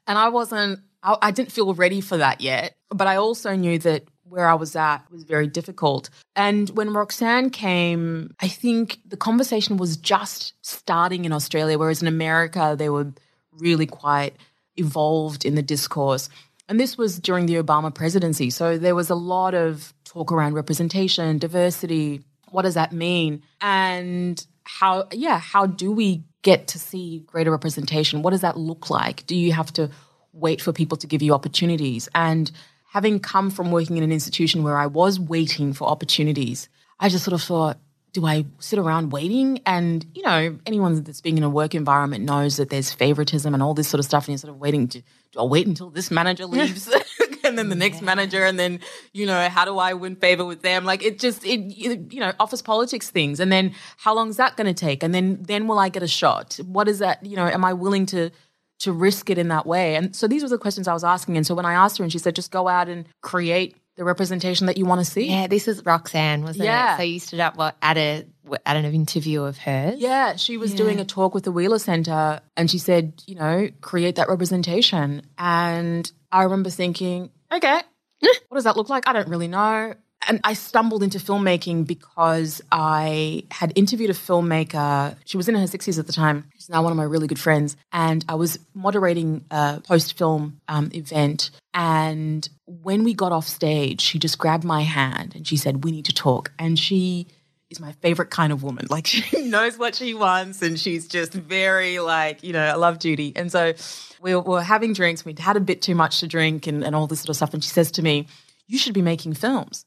and I wasn't I, I didn't feel ready for that yet. But I also knew that where I was at was very difficult. And when Roxane came, I think the conversation was just starting in Australia, whereas in America, they were really quite evolved in the discourse. And this was during the Obama presidency. So there was a lot of talk around representation, diversity. What does that mean? And how, yeah, how do we get to see greater representation? What does that look like? Do you have to wait for people to give you opportunities? And having come from working in an institution where I was waiting for opportunities, I just sort of thought, do I sit around waiting? And, you know, anyone that's been in a work environment knows that there's favoritism and all this sort of stuff. And you're sort of waiting to, do I'll wait until this manager leaves and then the next manager. And then, you know, how do I win favor with them? Like it just, it, you know, office politics things. And then how long is that going to take? And then, then will I get a shot? What is that? You know, am I willing to, to risk it in that way? And so these were the questions I was asking. And so when I asked her and she said, just go out and create the representation that you want to see. Yeah, this is Roxane, wasn't Yeah. it? So you stood up what, at a at an interview of hers. Yeah, she was doing a talk with the Wheeler Center and she said, you know, create that representation. And I remember thinking, okay, what does that look like? I don't really know. And I stumbled into filmmaking because I had interviewed a filmmaker. She was in her 60s at the time. She's now one of my really good friends. And I was moderating a post film um, event. And when we got off stage, she just grabbed my hand and she said, We need to talk. And she is my favorite kind of woman. Like she knows what she wants and she's just very like, you know, I love Judy. And so we were having drinks. We'd had a bit too much to drink and, and all this sort of stuff. And she says to me, you should be making films.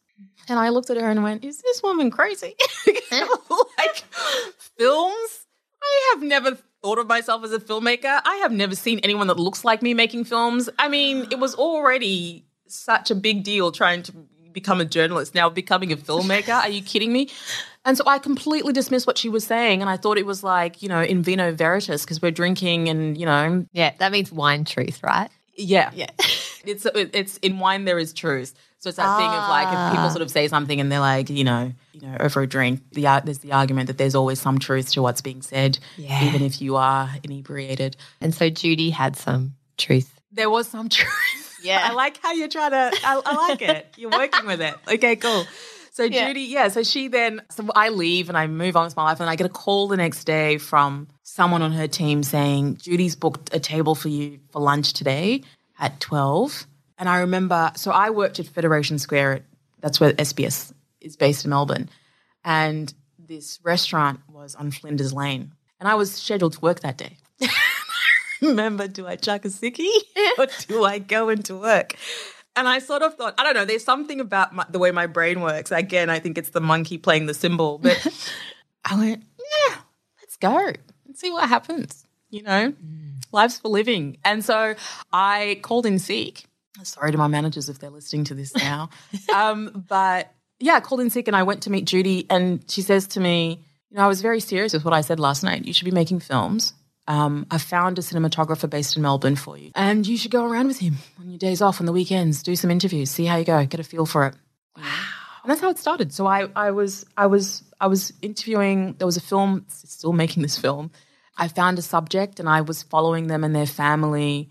And I looked at her and went, is this woman crazy? Eh. like films? I have never thought of myself as a filmmaker. I have never seen anyone that looks like me making films. I mean, it was already such a big deal trying to become a journalist. Now becoming a filmmaker. Are you kidding me? And so I completely dismissed what she was saying, and I thought it was like you know in vino veritas because we're drinking and you know Yeah, that means wine truth, right? yeah yeah it's it's in wine there is truth. So it's that thing of like if people sort of ah. say something and they're like you know you know over a drink, the there's the argument that there's always some truth to what's being said, Yeah. even if you are inebriated. And so Judy had some truth. There was some truth. Yeah. I like how you're trying to, I, I like it. You're working with it. Okay, cool. So Yeah. Judy, yeah, so she then, so I leave and I move on with my life and I get a call the next day from someone on her team saying, Judy's booked a table for you for lunch today at 12. And I remember, so I worked at Federation Square, that's where SBS is based in Melbourne. And this restaurant was on Flinders Lane. And I was scheduled to work that day. remember, do I chuck a sickie or do I go into work? And I sort of thought, I don't know, there's something about my, the way my brain works. Again, I think it's the monkey playing the cymbal. But I went, yeah, let's go and see what happens. You know, mm. life's for living. And so I called in sick. Sorry to my managers if they're listening to this now. um, but yeah, I called in sick and I went to meet Judy. And she says to me, you know, I was very serious with what I said last night. You should be making films. Um, I found a cinematographer based in Melbourne for you. And you should go around with him on your days off, on the weekends, do some interviews, see how you go, get a feel for it. Wow. And that's how it started. So I, I was I was I was interviewing there was a film still making this film. I found a subject and I was following them and their family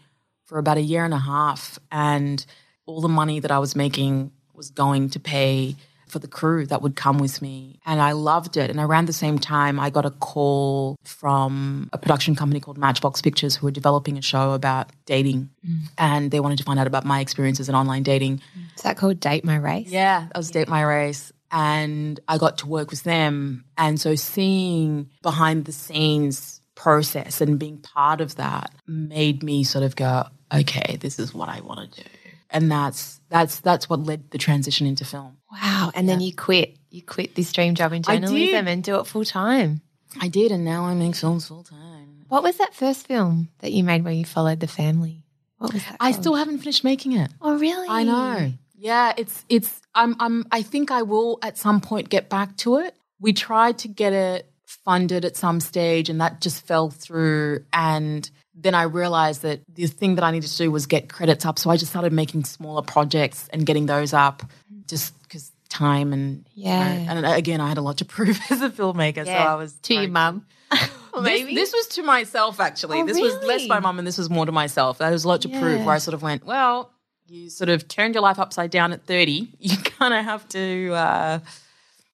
for about a year and a half and all the money that I was making was going to pay for the crew that would come with me. And I loved it. And around the same time, I got a call from a production company called Matchbox Pictures who were developing a show about dating. Mm. And they wanted to find out about my experiences in online dating. Is that called Date My Race? Yeah, that was Date My Race. And I got to work with them. And so seeing behind the scenes process and being part of that made me sort of go, okay, this is what I want to do. And that's that's that's what led the transition into film. Wow. And then you quit. You quit this dream job in journalism and do it full time. I did, and now I make films full time. What was that first film that you made where you followed the family? What was that? I called? still haven't finished making it. Oh, really? I know. Yeah, it's it's I'm I'm I think I will at some point get back to it. We tried to get it funded at some stage and that just fell through and then I realized that the thing that I needed to do was get credits up. So I just started making smaller projects and getting those up just because time and you know, Yeah. and again I had a lot to prove as a filmmaker. So I was to your mum. this, Maybe. this was to myself, actually. Oh, this was less my mum and this was more to myself. There was a lot to prove where I sort of went, well, you sort of turned your life upside down at 30. You kind of have to uh,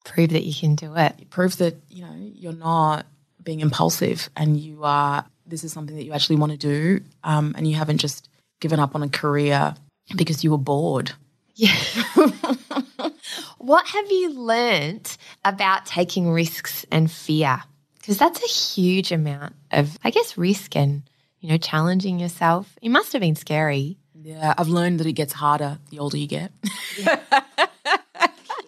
Prove that you can do it. prove that, you know, you're not being impulsive and you are, this is something that you actually want to do um, and you haven't just given up on a career because you were bored. Yeah. what have you learnt about taking risks and fear? Because that's a huge amount of, I guess, risk and, you know, challenging yourself. It must have been scary. Yeah, I've learned that it gets harder the older you get.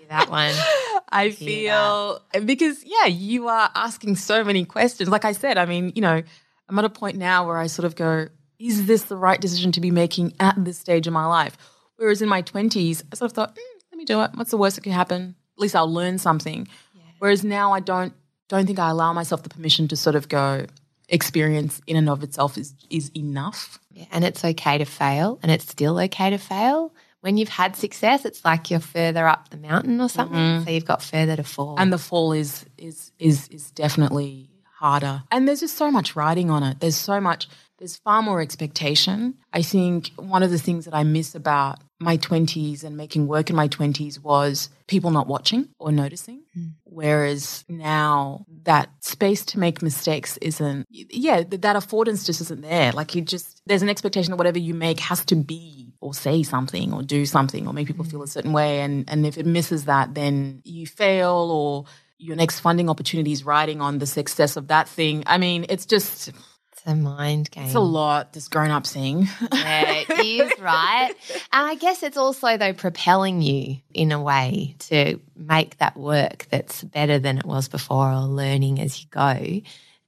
That one. I I feel because yeah, you are asking so many questions. Like I said, I mean, you know, I'm at a point now where I sort of go, is this the right decision to be making at this stage of my life? Whereas in my 20s, I sort of thought, mm, let me do it. What's the worst that could happen? At least I'll learn something. Yeah. Whereas now I don't don't think I allow myself the permission to sort of go, experience in and of itself is is enough. Yeah, and it's okay to fail, and it's still okay to fail. When you've had success, it's like you're further up the mountain or something, mm-hmm. so you've got further to fall. And the fall is is is is definitely harder. And there's just so much writing on it. There's so much. There's far more expectation. I think one of the things that I miss about my 20s and making work in my 20s was people not watching or noticing. Mm. Whereas now that space to make mistakes isn't, yeah, that affordance just isn't there. Like you just, there's an expectation that whatever you make has to be or say something or do something or make people mm. feel a certain way. And, and if it misses that, then you fail or your next funding opportunity is riding on the success of that thing. I mean, it's just it's a mind game. It's a lot, this grown up thing. yeah, it is, right? And I guess it's also, though, propelling you in a way to make that work that's better than it was before or learning as you go.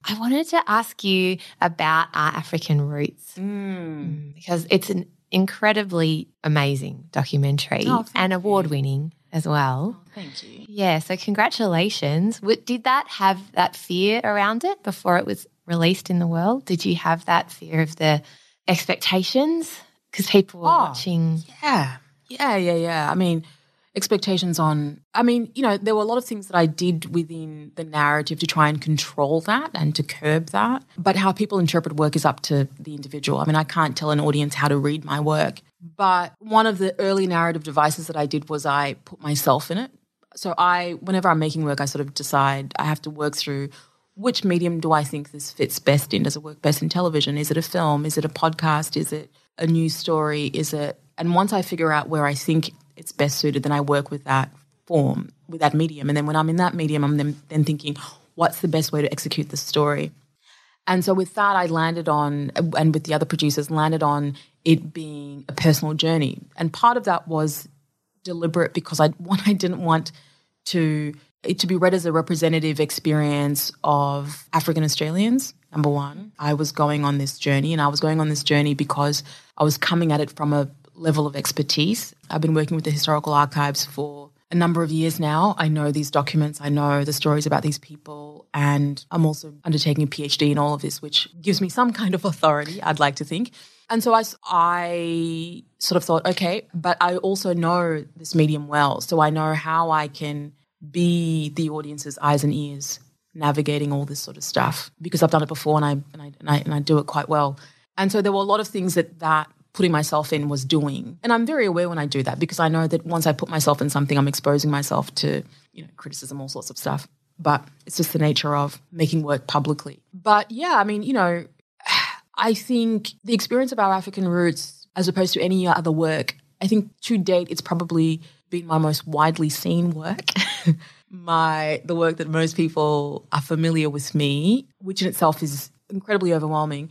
I wanted to ask you about our African roots mm. because it's an incredibly amazing documentary oh, and award winning as well. Oh, thank you. Yeah, so congratulations. Did that have that fear around it before it was released in the world? Did you have that fear of the expectations? Because people were oh, watching. Yeah, yeah, yeah, yeah. I mean, expectations on, I mean, you know, there were a lot of things that I did within the narrative to try and control that and to curb that. But how people interpret work is up to the individual. I mean, I can't tell an audience how to read my work. But one of the early narrative devices that I did was I put myself in it. So I, whenever I'm making work, I sort of decide I have to work through which medium do I think this fits best in? Does it work best in television? Is it a film? Is it a podcast? Is it a news story? Is it? And once I figure out where I think it's best suited, then I work with that form, with that medium. And then when I'm in that medium, I'm then, then thinking, what's the best way to execute the story? And so with that, I landed on, and with the other producers, landed on it being a personal journey. And part of that was deliberate because I one, I didn't want to it to be read as a representative experience of African Australians. Number one, I was going on this journey, and I was going on this journey because I was coming at it from a level of expertise. I've been working with the historical archives for a number of years now. I know these documents, I know the stories about these people, and I'm also undertaking a PhD in all of this, which gives me some kind of authority, I'd like to think. And so I, I sort of thought, okay, but I also know this medium well. So I know how I can be the audience's eyes and ears navigating all this sort of stuff because I've done it before and I, and I, and I, and I do it quite well. And so there were a lot of things that that putting myself in was doing. And I'm very aware when I do that because I know that once I put myself in something, I'm exposing myself to, you know, criticism, all sorts of stuff. But it's just the nature of making work publicly. But yeah, I mean, you know, I think the experience of our African roots, as opposed to any other work, I think to date, it's probably been my most widely seen work. my the work that most people are familiar with me, which in itself is incredibly overwhelming,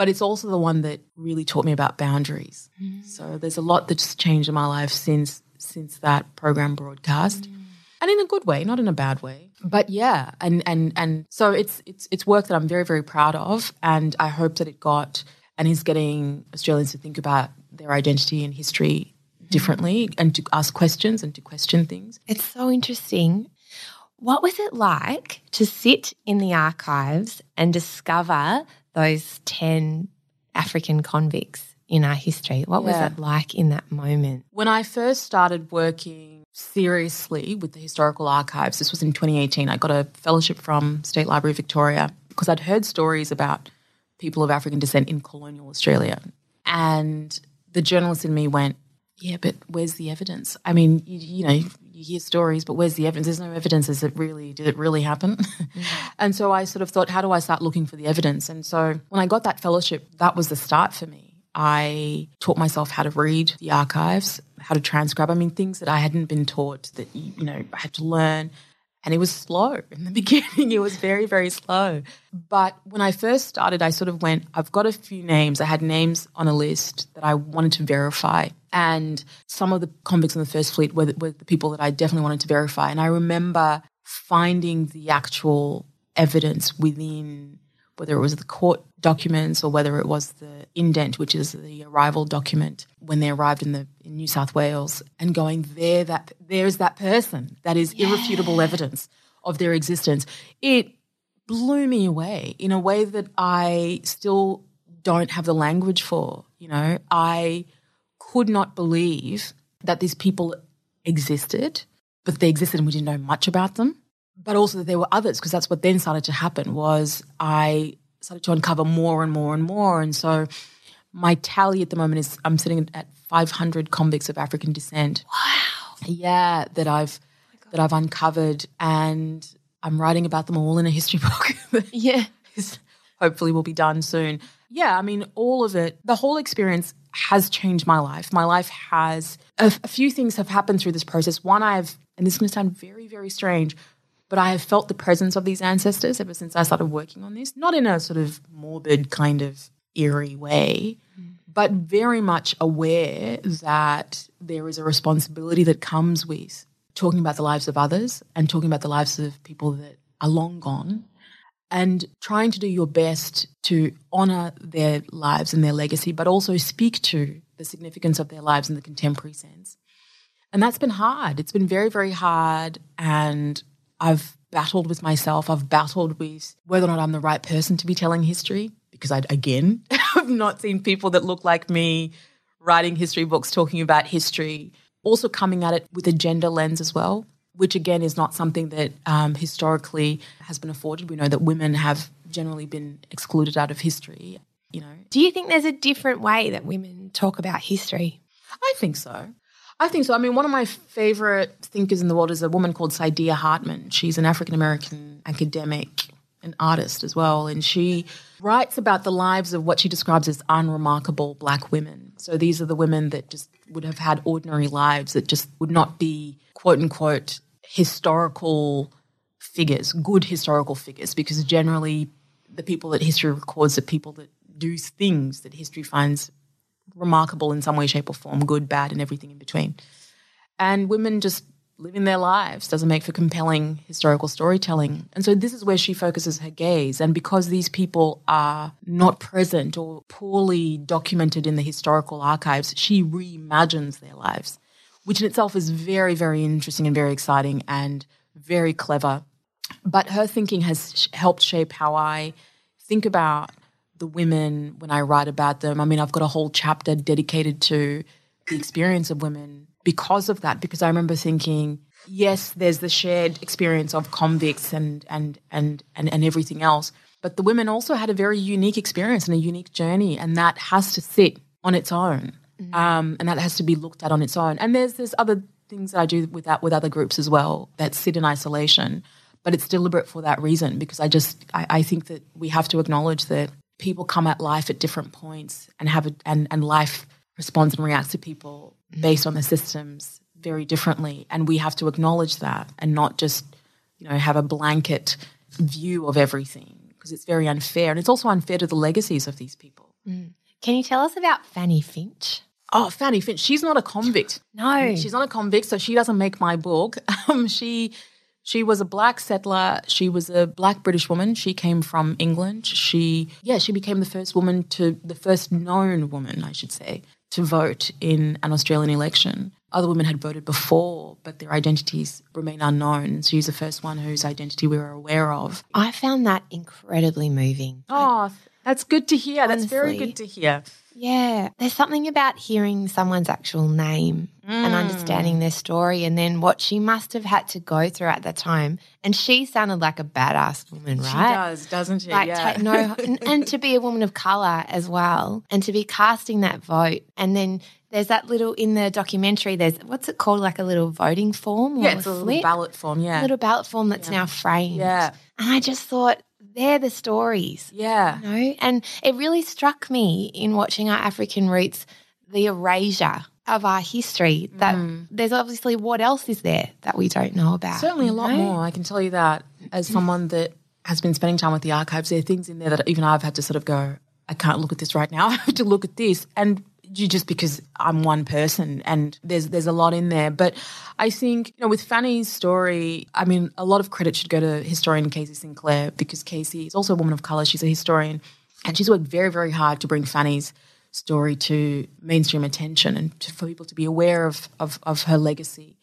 but it's also the one that really taught me about boundaries. Mm. So there's a lot that's changed in my life since since that program broadcast. Mm. And in a good way, not in a bad way. But yeah, and and and so it's it's it's work that I'm very very proud of and I hope that it got and is getting Australians to think about their identity and history differently and to ask questions and to question things. It's so interesting. What was it like to sit in the archives and discover those 10 African convicts in our history? What yeah. was it like in that moment? When I first started working seriously with the historical archives, this was in 2018, I got a fellowship from State Library Victoria because I'd heard stories about people of African descent in colonial Australia. And the journalist in me went, yeah, but where's the evidence? I mean, you, you, know, you hear stories, but where's the evidence? There's no evidence. Is it really? Did it really happen? Mm-hmm. and so I sort of thought, how do I start looking for the evidence? And so when I got that fellowship, that was the start for me. I taught myself how to read the archives, how to transcribe. I mean, things that I hadn't been taught that you know I had to learn. And it was slow in the beginning. It was very, very slow. But when I first started, I sort of went, I've got a few names. I had names on a list that I wanted to verify. And some of the convicts in the First Fleet were, were the people that I definitely wanted to verify. And I remember finding the actual evidence within whether it was the court documents or whether it was the indent, which is the arrival document when they arrived in the in New South Wales, and going there that there's that person that is yeah. irrefutable evidence of their existence. It blew me away in a way that I still don't have the language for. You know, I could not believe that these people existed, but they existed and we didn't know much about them but also that there were others because that's what then started to happen was I started to uncover more and more and more. And so my tally at the moment is I'm sitting at 500 convicts of African descent. Wow. Yeah, that I've oh that I've uncovered and I'm writing about them all in a history book. yeah. hopefully will be done soon. Yeah, I mean all of it, the whole experience has changed my life. My life has a, a few things have happened through this process. One I've and this is going to sound very very strange, but I have felt the presence of these ancestors ever since I started working on this, not in a sort of morbid kind of eerie way, mm. but very much aware that there is a responsibility that comes with talking about the lives of others and talking about the lives of people that are long gone and trying to do your best to honor their lives and their legacy, but also speak to the significance of their lives in the contemporary sense. And that's been hard. It's been very, very hard. And I've battled with myself. I've battled with whether or not I'm the right person to be telling history because I, again, have not seen people that look like me writing history books, talking about history, also coming at it with a gender lens as well, which again is not something that um, historically has been afforded. We know that women have generally been excluded out of history. You know, do you think there's a different way that women talk about history? I think so. I think so. I mean, one of my favorite thinkers in the world is a woman called Saidiya Hartman. She's an African American academic and artist as well. And she writes about the lives of what she describes as unremarkable black women. So these are the women that just would have had ordinary lives that just would not be quote unquote historical figures, good historical figures, because generally the people that history records are people that do things that history finds remarkable in some way, shape, or form, good, bad, and everything in between. And women just living their lives doesn't make for compelling historical storytelling. And so this is where she focuses her gaze. And because these people are not present or poorly documented in the historical archives, she reimagines their lives, which in itself is very, very interesting and very exciting and very clever. But her thinking has helped shape how I think about the women when I write about them. I mean, I've got a whole chapter dedicated to the experience of women because of that. Because I remember thinking, yes, there's the shared experience of convicts and and and and, and everything else, but the women also had a very unique experience and a unique journey, and that has to sit on its own, mm-hmm. um, and that has to be looked at on its own. And there's there's other things that I do with that with other groups as well that sit in isolation. But it's deliberate for that reason because I just I, I think that we have to acknowledge that people come at life at different points and have a, and and life responds and reacts to people based on the systems very differently and we have to acknowledge that and not just you know have a blanket view of everything because it's very unfair and it's also unfair to the legacies of these people. Mm. Can you tell us about Fanny Finch? Oh, Fanny Finch. She's not a convict. No. She's not a convict, so she doesn't make my book. Um, she she was a black settler. She was a black British woman. She came from England. She, yeah, she became the first woman to, the first known woman, I should say, to vote in an Australian election. Other women had voted before, but their identities remain unknown. She's the first one whose identity we were aware of. I found that incredibly moving. Oh, that's good to hear. Honestly, that's very good to hear. Yeah, there's something about hearing someone's actual name mm. and understanding their story and then what she must have had to go through at the time. And she sounded like a badass woman, right? She does, doesn't she? Like, yeah. no, and, and to be a woman of color as well and to be casting that vote. And then there's that little in the documentary. There's what's it called, like a little voting form? yeah, it's a, a little ballot form. Yeah, a little ballot form that's yeah. now framed. Yeah, and I just thought they're the stories. Yeah. You know? And it really struck me in watching our African roots the erasure of our history that mm. there's obviously what else is there that we don't know about? Certainly a lot know? more. I can tell you that as someone that has been spending time with the archives, there are things in there that even I've had to sort of go, I can't look at this right now. I have to look at this. And just because I'm one person and there's there's a lot in there. But I think, you know, with Fanny's story, I mean, a lot of credit should go to historian Casey Sinclair because Casey is also a woman of colour. She's a historian and she's worked very, very hard to bring Fanny's story to mainstream attention and to, for people to be aware of, of, of her legacy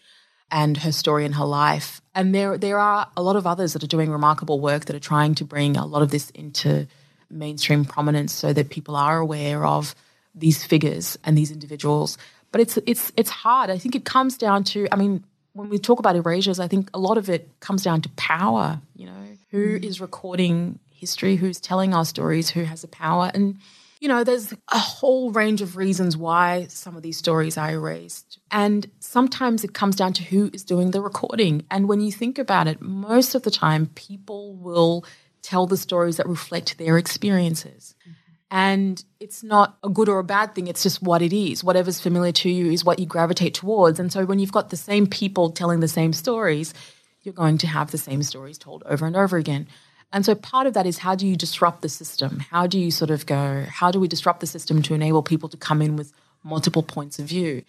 and her story and her life. And there there are a lot of others that are doing remarkable work that are trying to bring a lot of this into mainstream prominence so that people are aware of these figures and these individuals. But it's it's it's hard. I think it comes down to I mean when we talk about erasures, I think a lot of it comes down to power, you know, who mm. is recording history, who's telling our stories, who has the power and you know, there's a whole range of reasons why some of these stories are erased. And sometimes it comes down to who is doing the recording. And when you think about it, most of the time people will tell the stories that reflect their experiences. Mm. And it's not a good or a bad thing, it's just what it is. Whatever's familiar to you is what you gravitate towards. And so when you've got the same people telling the same stories, you're going to have the same stories told over and over again. And so part of that is how do you disrupt the system? How do you sort of go, how do we disrupt the system to enable people to come in with multiple points of view?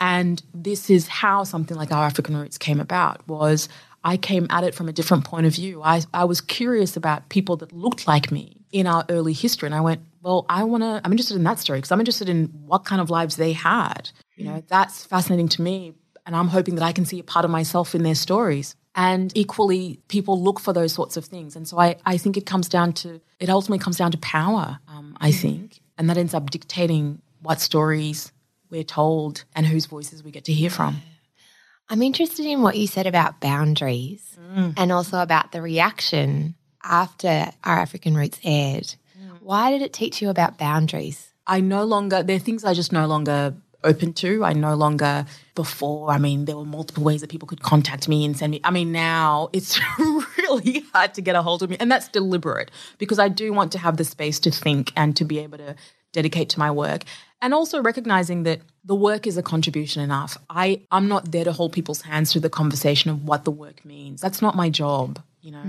And this is how something like our African roots came about was I came at it from a different point of view. I, I was curious about people that looked like me in our early history. And I went, well, I want to, I'm interested in that story because I'm interested in what kind of lives they had. You know, that's fascinating to me. And I'm hoping that I can see a part of myself in their stories. And equally, people look for those sorts of things. And so I, I think it comes down to, it ultimately comes down to power, um, I think. And that ends up dictating what stories we're told and whose voices we get to hear from. I'm interested in what you said about boundaries Mm. and also about the reaction after our African Roots aired. Mm. Why did it teach you about boundaries? I no longer, there are things I just no longer open to. I no longer, before, I mean, there were multiple ways that people could contact me and send me. I mean, now it's really hard to get a hold of me. And that's deliberate because I do want to have the space to think and to be able to dedicate to my work. And also recognizing that the work is a contribution enough. I, I'm not there to hold people's hands through the conversation of what the work means. That's not my job, you know.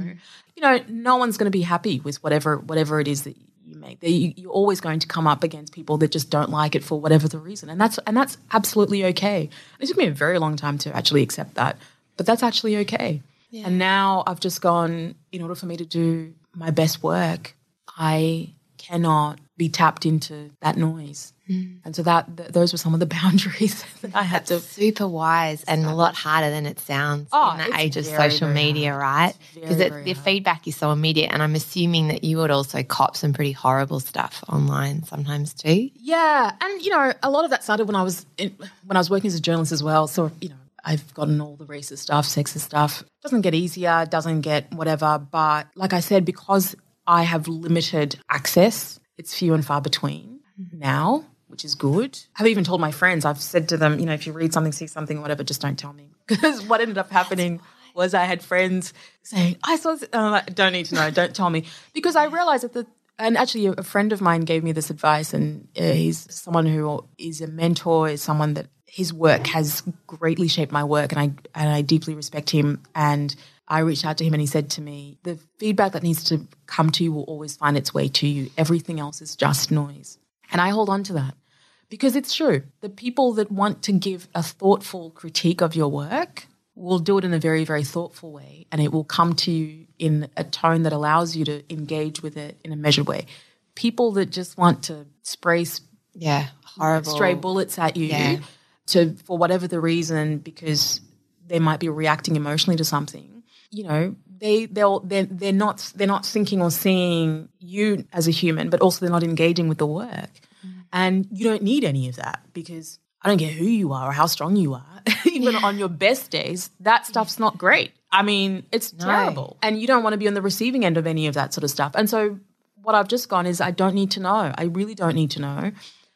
You know, no one's going to be happy with whatever whatever it is that you make. They- You're always going to come up against people that just don't like it for whatever the reason, and that's and that's absolutely okay. It took me a very long time to actually accept that, but that's actually okay. And now I've just gone. In order for me to do my best work, I cannot be tapped into that noise, Mm. and so that th- those were some of the boundaries that I had to. Super wise and a lot harder than it sounds Oh, in the age of very, social very media, hard. right? Because the feedback is so immediate. And I'm assuming that you would also cop some pretty horrible stuff online sometimes too. Yeah, and you know, a lot of that started when I was in, when I was working as a journalist as well. So you know, I've gotten all the racist stuff, sexist stuff. Doesn't get easier, doesn't get whatever. But like I said, because I have limited access, it's few and far between mm. now, which is good. I've even told my friends. I've said to them, you know, if you read something, see something, whatever, just don't tell me because what ended up happening. Was I had friends saying, I saw this, and I'm like, don't need to know, don't tell me. Because I realized that the, and actually, a friend of mine gave me this advice, and uh, he's someone who is a mentor, is someone that his work has greatly shaped my work, and I and I deeply respect him. And I reached out to him, and he said to me, "The feedback that needs to come to you will always find its way to you. Everything else is just noise." And I hold on to that because it's true. The people that want to give a thoughtful critique of your work will do it in a very, very thoughtful way, and it will come to you in a tone that allows you to engage with it in a measured way. People that just want to spray Yeah, horrible. stray bullets at you Yeah. to for whatever the reason because they might be reacting emotionally to something you know they they'll they're, they're not they're not thinking or seeing you as a human but also they're not engaging with the work and you don't need any of that because i don't care who you are or how strong you are even on your best days that stuff's not great. I mean it's terrible. And you don't want to be on the receiving end of any of that sort of stuff. And so what i've just gone is i don't need to know. I really don't need to know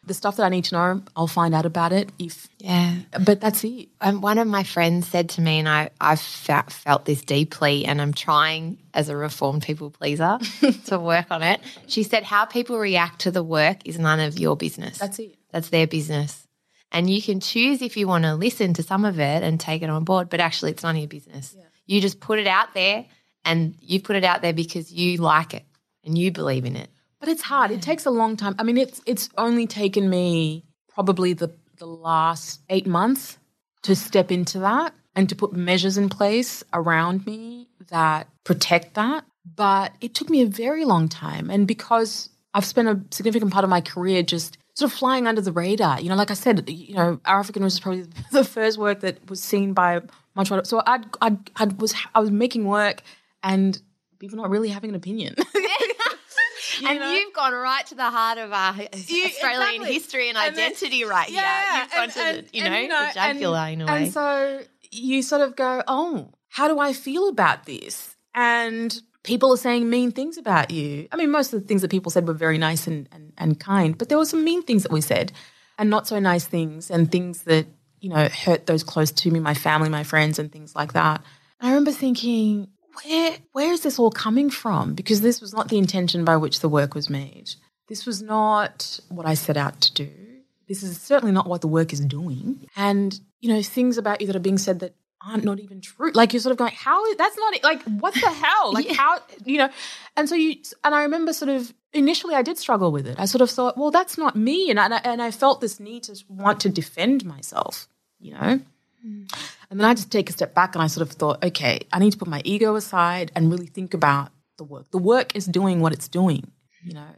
the stuff that I need to know, I'll find out about it if. Yeah. But that's it. And one of my friends said to me, and I, I've felt this deeply, and I'm trying as a reformed people pleaser to work on it. She said, How people react to the work is none of your business. That's it. That's their business. And you can choose if you want to listen to some of it and take it on board, but actually, it's none of your business. Yeah. You just put it out there and you put it out there because you like it and you believe in it. But it's hard. It takes a long time. I mean, it's it's only taken me probably the the last eight months to step into that and to put measures in place around me that protect that. But it took me a very long time, and because I've spent a significant part of my career just sort of flying under the radar. You know, like I said, you know, Our African is probably the first work that was seen by much. So I'd, I was I was making work and people not really having an opinion. You and know? you've gone right to the heart of our you, Australian exactly. history and, and identity right yeah, here. You've gone and, to the, you know, you know, the jugular in a way. And so you sort of go, oh, how do I feel about this? And people are saying mean things about you. I mean, most of the things that people said were very nice and, and, and kind, but there were some mean things that we said and not so nice things and things that, you know, hurt those close to me, my family, my friends, and things like that. I remember thinking, where where is this all coming from? Because this was not the intention by which the work was made. This was not what I set out to do. This is certainly not what the work is doing. And you know, things about you that are being said that aren't not even true. Like you're sort of going, how? That's not it. Like what the hell? Like yeah. how? You know? And so you and I remember sort of initially I did struggle with it. I sort of thought, well, that's not me, and I, and I felt this need to want to defend myself. You know. Mm. And then I just take a step back and I sort of thought, okay, I need to put my ego aside and really think about the work. The work is doing what it's doing. You know,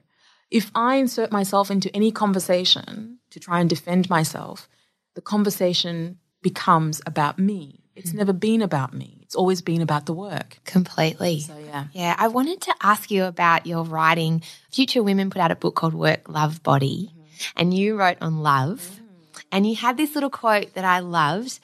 if I insert myself into any conversation to try and defend myself, the conversation becomes about me. It's never been about me. It's always been about the work. Completely. So, yeah. Yeah. I wanted to ask you about your writing. Future Women put out a book called Work, Love, Body, mm-hmm. and you wrote on love. Mm. And you had this little quote that I loved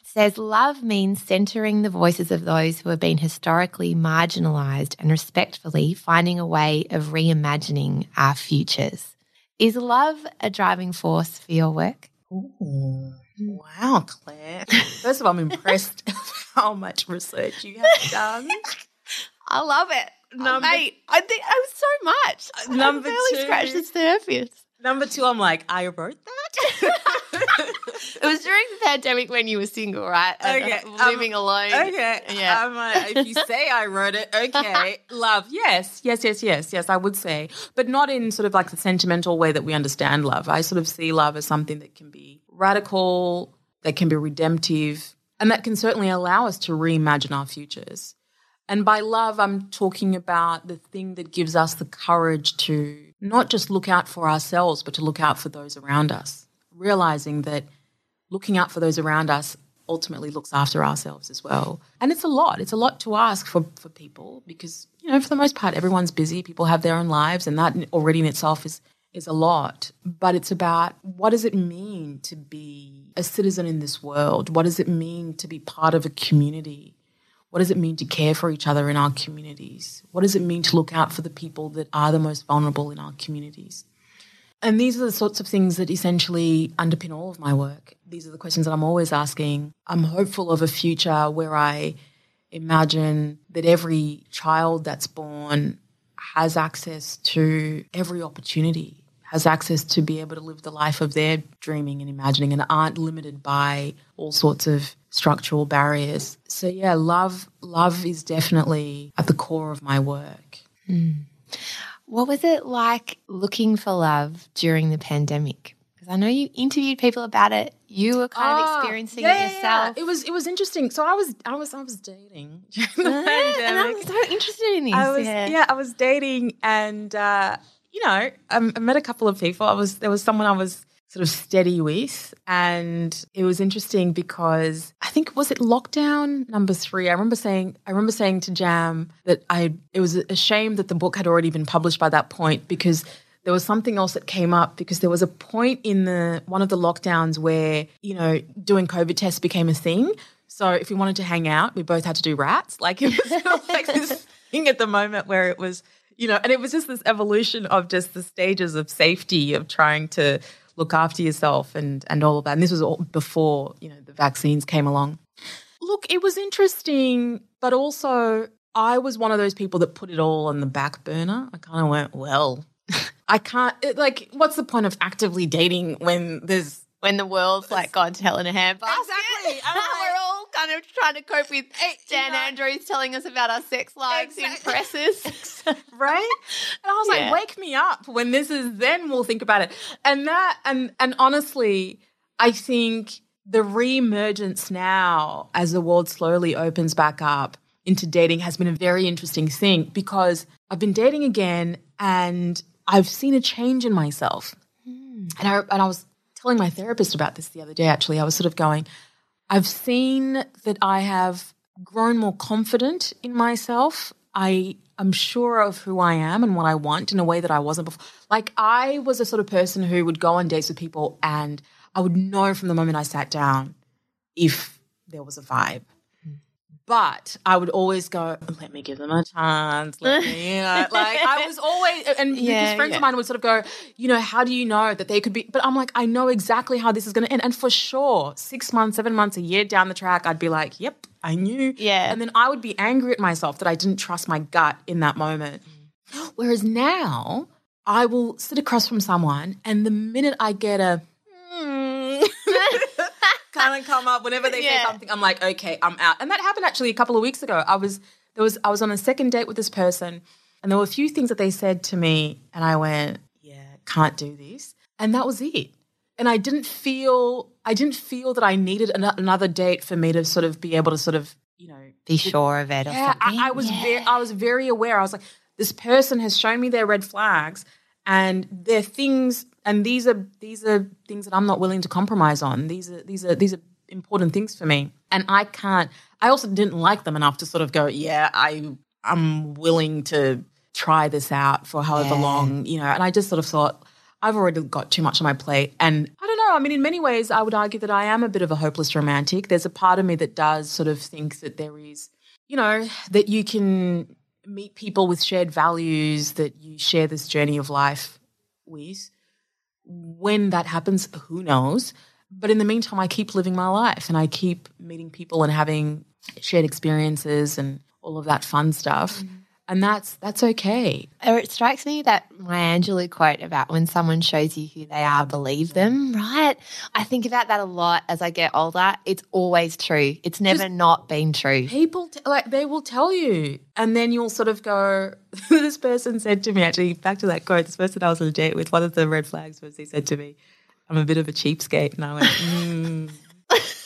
It says love means centering the voices of those who have been historically marginalized and respectfully finding a way of reimagining our futures. Is love a driving force for your work? Ooh, wow, Claire. First of all, I'm impressed how much research you have done. I love it. Number, oh, mate, I think I was so much. Number I barely two, scratched the surface. Number two, I'm like, I wrote that. it was during the pandemic when you were single, right? And okay, uh, living um, alone. Okay, yeah. Um, uh, if you say I wrote it, okay, love, yes, yes, yes, yes, yes, I would say, but not in sort of like the sentimental way that we understand love. I sort of see love as something that can be radical, that can be redemptive, and that can certainly allow us to reimagine our futures. And by love, I'm talking about the thing that gives us the courage to not just look out for ourselves, but to look out for those around us, realizing that looking out for those around us ultimately looks after ourselves as well. And it's a lot. It's a lot to ask for, for people because, you know, for the most part, everyone's busy. People have their own lives, and that already in itself is is a lot. But it's about what does it mean to be a citizen in this world? What does it mean to be part of a community? What does it mean to care for each other in our communities? What does it mean to look out for the people that are the most vulnerable in our communities? And these are the sorts of things that essentially underpin all of my work. These are the questions that I'm always asking. I'm hopeful of a future where I imagine that every child that's born has access to every opportunity has access to be able to live the life of their dreaming and imagining and aren't limited by all sorts of structural barriers. So yeah, love love is definitely at the core of my work. Mm. What was it like looking for love during the pandemic? Because I know you interviewed people about it. You were kind of ah, experiencing yeah, it yourself. Yeah. It was it was interesting. So I was I was I was dating during the pandemic. And I'm so interested in this. I was, yeah. yeah I was dating and uh, you know, um, I met a couple of people. I was there was someone I was sort of steady with, and it was interesting because I think was it lockdown number three. I remember saying I remember saying to Jam that I it was a shame that the book had already been published by that point because there was something else that came up because there was a point in the one of the lockdowns where you know doing COVID tests became a thing. So if we wanted to hang out, we both had to do RATs. Like it was like this thing at the moment where it was you know, and it was just this evolution of just the stages of safety of trying to look after yourself and and all of that. And this was all before you know the vaccines came along. Look, it was interesting, but also I was one of those people that put it all on the back burner. I kind of went, well, I can't. It, like, what's the point of actively dating when there's when the world's like gone to hell in a handbasket. Exactly. Like- We're all kind of trying to cope with you Dan know- Andrews telling us about our sex lives in presses. right? And I was Yeah. like, wake me up when this is. Then we'll think about it. And that, and and honestly, I think the re-emergence now, as the world slowly opens back up into dating, has been a very interesting thing because I've been dating again, and I've seen a change in myself. Hmm. And I and I was telling my therapist about this the other day. Actually, I was sort of going, I've seen that I have grown more confident in myself. I am sure of who I am and what I want in a way that I wasn't before. Like I was a sort of person who would go on dates with people and I would know from the moment I sat down if there was a vibe. But I would always go, let me give them a chance. Let me, you know, like I was always, and Yeah, because friends yeah. of mine would sort of go, you know, how do you know that they could be? But I'm like, I know exactly how this is going to end. And for sure, six months, seven months, a year down the track, I'd be like, yep, I knew. Yeah. And then I would be angry at myself that I didn't trust my gut in that moment. Mm. Whereas now, I will sit across from someone, and the minute I get a kind come up whenever they say something, I'm like, okay, I'm out. And that happened actually a couple of weeks ago. I was there was I was on a second date with this person, and there were a few things that they said to me, and I went, yeah, can't do this, and that was it. And I didn't feel I didn't feel that I needed an- another date for me to sort of be able to sort of you know Be sure of it or yeah, something. I, I was Yeah. very, I was very aware. I was like, this person has shown me their red flags, and they're things, and these are these are things that I'm not willing to compromise on. These are these are these are important things for me, and I can't. I also didn't like them enough to sort of go, yeah, I I'm willing to try this out for however Yeah. long, you know. And I just sort of thought. I've already got too much on my plate. And I don't know. I mean, in many ways, I would argue that I am a bit of a hopeless romantic. There's a part of me that does sort of think that there is you know, that you can meet people with shared values that you share this journey of life with. When that happens, who knows? But in the meantime, I keep living my life and I keep meeting people and having shared experiences and all of that fun stuff. Mm-hmm. And that's that's okay. Or it strikes me that Maya Angelou quote about when someone shows you who they are, believe them, right? I think about that a lot as I get older. It's always true. It's never not been true. People t- like they will tell you, and then you'll sort of go. this person said to me actually, back to that quote. This person I was on a date with, one of the red flags was he said to me, "I'm a bit of a cheapskate," and I went, mm.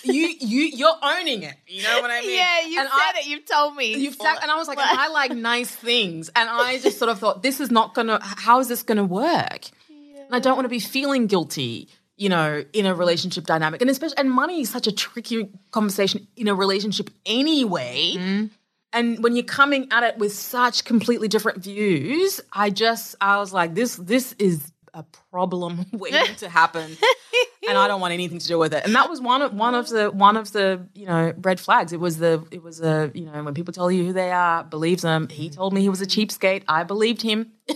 "You, you, you're owning it." You know what I mean? Yeah, you've And said I- it. You've told me. You've said, and I was like, I like nice things, and I just sort of thought, this is not gonna. How is this gonna work? And I don't want to be feeling guilty, you know, in a relationship dynamic, and especially, and money is such a tricky conversation in a relationship anyway. Mm. And when you're coming at it with such completely different views, I just, I was like, this, this is a problem waiting to happen and I don't want anything to do with it. And that was one of one of the one of the you know red flags. It was the it was a you know when people tell you who they are, believe them. He told me he was a cheapskate. I believed him.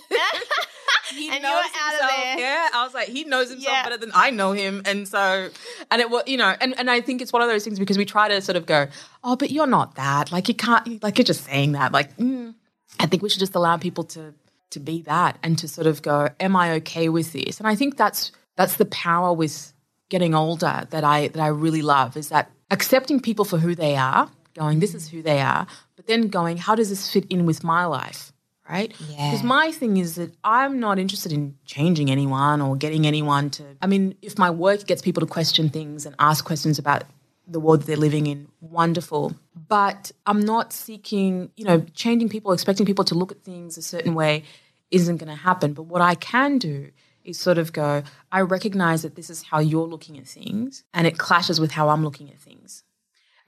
he And you were out of there. Yeah, I was like, he knows himself Yeah. better than I know him, and so and it was you know, and and I think it's one of those things because we try to sort of go, oh, but you're not that. Like you can't. Like you're just saying that. Like mm. I think we should just allow people to to be that and to sort of go, am I okay with this? And I think that's that's the power with getting older that I that I really love is that accepting people for who they are, going, this is who they are, but then going, how does this fit in with my life? Right? Yeah. Because my thing is that I'm not interested in changing anyone or getting anyone to I mean, if my work gets people to question things and ask questions about the world that they're living in, wonderful. But I'm not seeking, you know, changing people, expecting people to look at things a certain way isn't going to happen. But what I can do is sort of go, I recognize that this is how you're looking at things and it clashes with how I'm looking at things.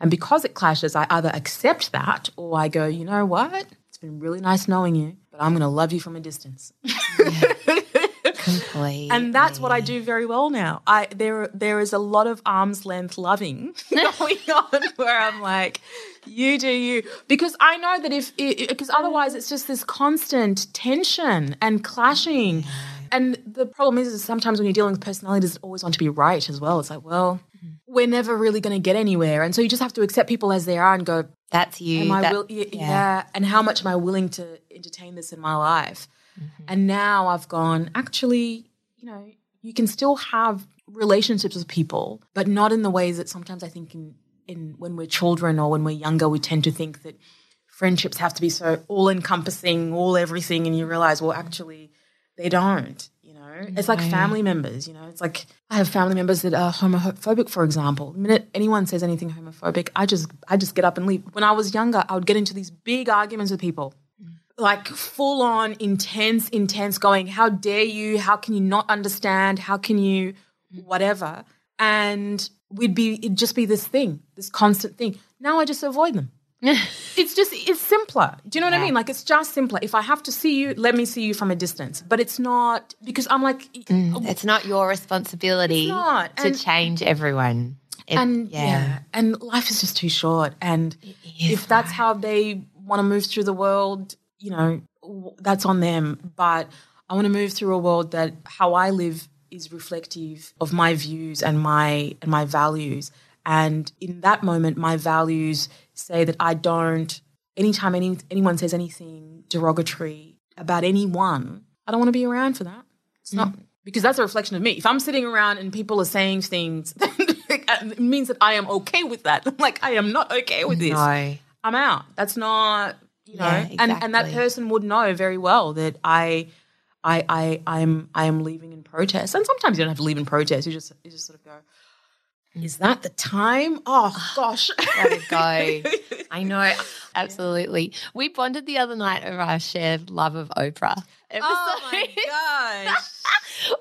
And because it clashes, I either accept that or I go, you know what? It's been really nice knowing you, but I'm going to love you from a distance. And that's what I do very well now. I there there is a lot of arm's length loving going on where I'm like, you do you, because I know that if because otherwise it's just this constant tension and clashing. And the problem is, is sometimes when you're dealing with personalities, it always want to be right as well. It's like, well, mm-hmm. we're never really going to get anywhere, and so you just have to accept people as they are and go, That's you. Am I that- will, yeah, yeah. And how much am I willing to entertain this in my life? Mm-hmm. And now I've gone, actually, you know, you can still have relationships with people, but not in the ways that sometimes I think in, in when we're children or when we're younger, we tend to think that friendships have to be so all encompassing, all everything, and you realize, well, mm-hmm. actually, they don't. You know, it's like family members. You know, it's like I have family members that are homophobic, for example. The minute anyone says anything homophobic, I just I just get up and leave. When I was younger, I would get into these big arguments with people like full on intense, intense going, how dare you? How can you not understand? How can you whatever? And we'd be, it'd just be this thing, this constant thing. Now I just avoid them. it's just, it's simpler. Do you know what yeah. I mean? Like, it's just simpler. If I have to see you, let me see you from a distance. But it's not, because I'm like, mm, it's not your responsibility not. to and, change everyone. It, and yeah. yeah. and life is just too short. And if that's how they want to move through the world, you know, that's on them. But I want to move through a world that how I live is reflective of my views and my and my values. And in that moment, my values say that I don't. Anytime any, anyone says anything derogatory about anyone, I don't want to be around for that. It's mm. not because that's a reflection of me. If I'm sitting around and people are saying things, it means that I am okay with that. like I am not okay with this. No. I'm out. That's not you know, yeah, exactly. and and that person would know very well that I. I, I, I'm, I am leaving in protest, and sometimes you don't have to leave in protest. You just, you just sort of go, is that the time? Oh gosh, let it go. I know, absolutely. We bonded the other night over our shared love of Oprah. Episode. Oh my gosh!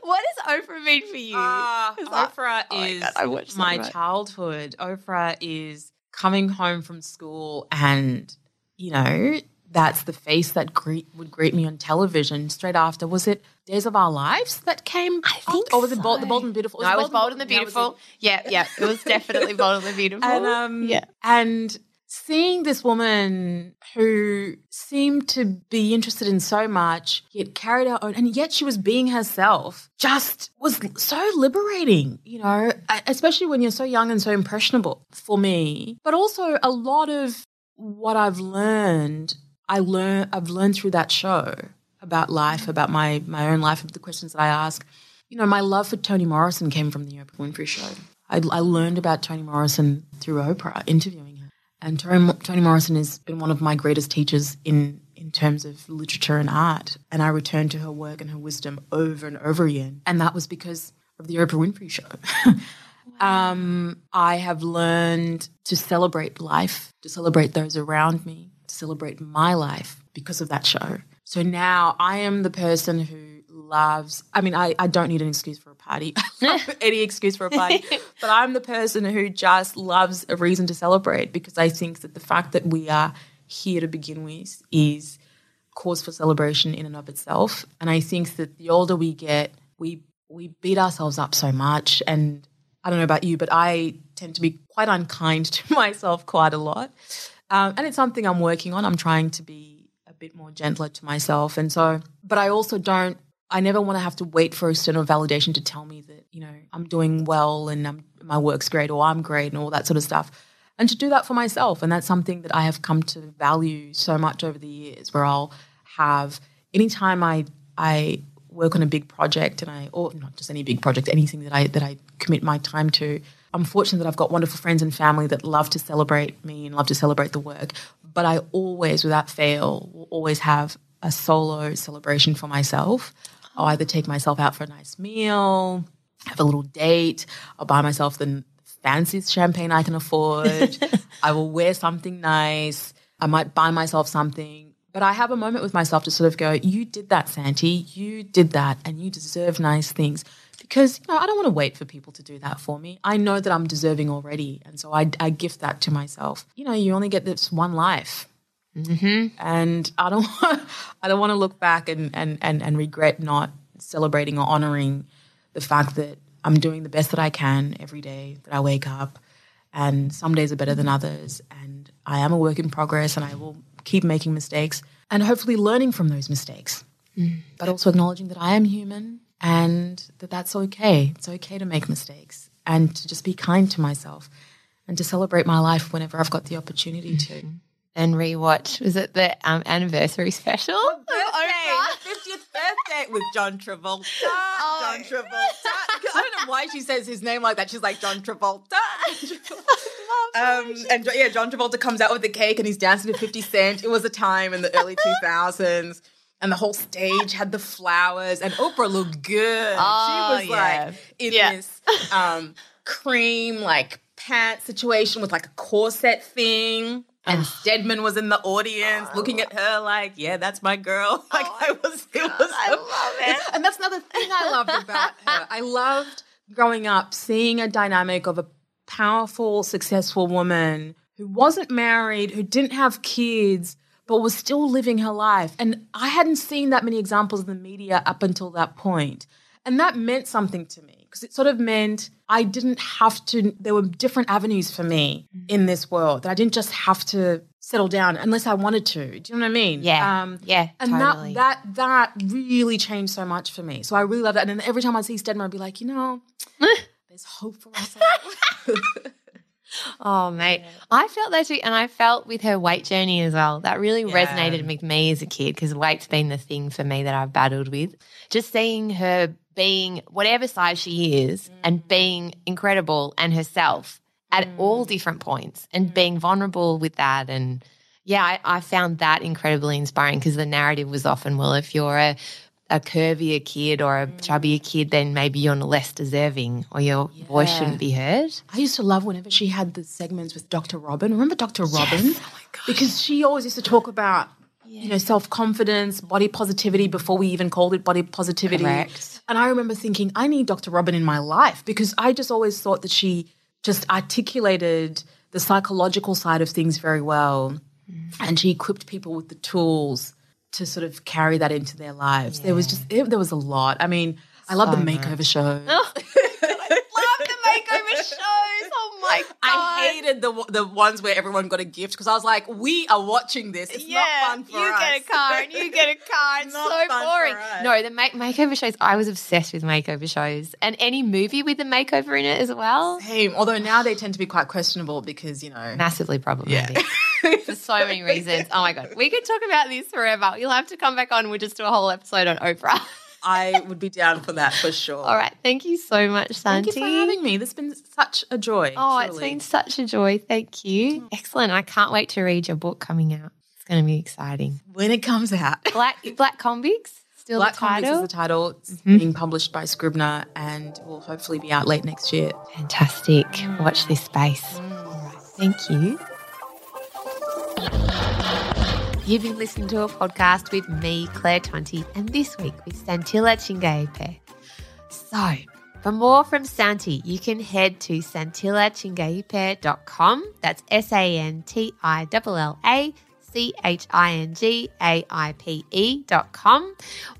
what does Oprah mean for you? Uh, Oprah is oh my, my childhood. Oprah is coming home from school and you know, that's the face that greet, would greet me on television straight after. Was it Days of Our Lives that came? I think, or was it Bold, the Bold and Beautiful? No, it was Bold, and the Beautiful. Yeah, yeah, it was definitely Bold and the Beautiful. And um, yeah, and seeing this woman who seemed to be interested in so much, yet carried her own, and yet she was being herself, just was so liberating, you know, especially when you're so young and so impressionable for me. But also a lot of what I've learned, I learn I've learned through that show about life, about my my own life, the questions that I ask. You know, my love for Toni Morrison came from the Oprah Winfrey Show. I, I learned about Toni Morrison through Oprah, interviewing her. And Toni, Toni Morrison has been one of my greatest teachers in in terms of literature and art. And I returned to her work and her wisdom over and over again. And that was because of the Oprah Winfrey Show. Um, I have learned to celebrate life, to celebrate those around me, to celebrate my life because of that show. So now I am the person who loves, I mean, I, I don't need an excuse for a party. any excuse for a party. but I'm the person who just loves a reason to celebrate because I think that the fact that we are here to begin with is cause for celebration in and of itself. And I think that the older we get, we we beat ourselves up so much and I don't know about you, but I tend to be quite unkind to myself quite a lot. Um, and it's something I'm working on. I'm trying to be a bit more gentler to myself. And so, but I also don't, I never want to have to wait for external validation to tell me that, you know, I'm doing well and I'm, my work's great or I'm great and all that sort of stuff. And to do that for myself. And that's something that I have come to value so much over the years where I'll have, anytime I, I work on a big project and I or not just any big project, anything that I that I commit my time to. I'm fortunate that I've got wonderful friends and family that love to celebrate me and love to celebrate the work. But I always, without fail, will always have a solo celebration for myself. I'll either take myself out for a nice meal, have a little date, I'll buy myself the fanciest champagne I can afford. I will wear something nice. I might buy myself something but I have a moment with myself to sort of go, you did that, Santi. You did that, and you deserve nice things. Because, you know, I don't want to wait for people to do that for me. I know that I'm deserving already. And so I, I gift that to myself. You know, you only get this one life. Mm-hmm. And I don't, I don't want to look back and, and, and, and regret not celebrating or honoring the fact that I'm doing the best that I can every day that I wake up. And some days are better than others. And I am a work in progress and I will keep making mistakes and hopefully learning from those mistakes. Mm. But also acknowledging that I am human and that that's okay. It's okay to make mistakes and to just be kind to myself and to celebrate my life whenever I've got the opportunity to. And rewatch. Was it the um, anniversary special? fiftieth birthday with John Travolta. Oh. John Travolta. I don't know why she says his name like that. She's like John Travolta. um, and yeah, John Travolta comes out with the cake and he's dancing to Fifty Cent. It was a time in the early two thousands. And the whole stage had the flowers, and Oprah looked good. Oh, she was yeah. like in Yeah. this um, cream like pants situation with like a corset thing. And Stedman was in the audience oh, looking at her like, yeah, that's my girl. Like oh I was, it was I love it. And that's another thing I loved about her. I loved growing up seeing a dynamic of a powerful, successful woman who wasn't married, who didn't have kids, but was still living her life. And I hadn't seen that many examples in the media up until that point. And that meant something to me because it sort of meant I didn't have to, there were different avenues for me in mm. this world that I didn't just have to settle down unless I wanted to. Do you know what I mean? Yeah. Um, yeah, And totally. that, that, that really changed so much for me. So I really love that. And then every time I see Stedman, I'd be like, you know, there's hope for us. Eh? Oh, mate. I felt that too. And I felt with her weight journey as well. That really Yeah. resonated with me as a kid because weight's been the thing for me that I've battled with. Just seeing her being whatever size she is and mm. being incredible and herself at all mm. different points and mm. being vulnerable with that. And yeah, I, I found that incredibly inspiring because the narrative was often, well, if you're a a curvier kid or a chubbier kid, then maybe you're less deserving or your voice shouldn't be heard. I used to love whenever she had the segments with Dr. Robin. Remember Dr. Robin? Oh my gosh. Because she always used to talk about, you know, self confidence, body positivity before we even called it body positivity. Correct. And I remember thinking, I need Dr. Robin in my life because I just always thought that she just articulated the psychological side of things very well. Mm. And she equipped people with the tools to sort of carry that into their lives. There was just, it, there was a lot. I mean, I love the makeover show. love the makeover shows. Oh my god! I hated the the ones where everyone got a gift because I was like, we are watching this. It's not fun for you us. get a car and you get a car. It's Not so fun for boring. us. No, the make- makeover shows. I was obsessed with makeover shows, and any movie with a makeover in it as well. Same. Although now they tend to be quite questionable because you know. Massively problematic for so many reasons. Oh my god, we could talk about this forever. You'll have to come back on. We'll just do a whole episode on Oprah. I would be down for that for sure. All right, thank you so much, Santi. Thank you for having me. This has been such a joy. Oh, it's been such a joy. Thank you. Mm. Excellent. I can't wait to read your book coming out. It's going to be exciting. when it comes out. Black Black Convicts, still Black the Convicts title. is the title. It's mm-hmm. being published by Scribner and will hopefully be out late next year. Fantastic. Watch this space. All right. Thank you. You've been listening to a podcast with me, Claire Tonti, and this week with Santilla Chingaipe. So, for more from Santi, you can head to santillachingaipe.com. That's S A N T I L L A C H I N G A I P E dot com.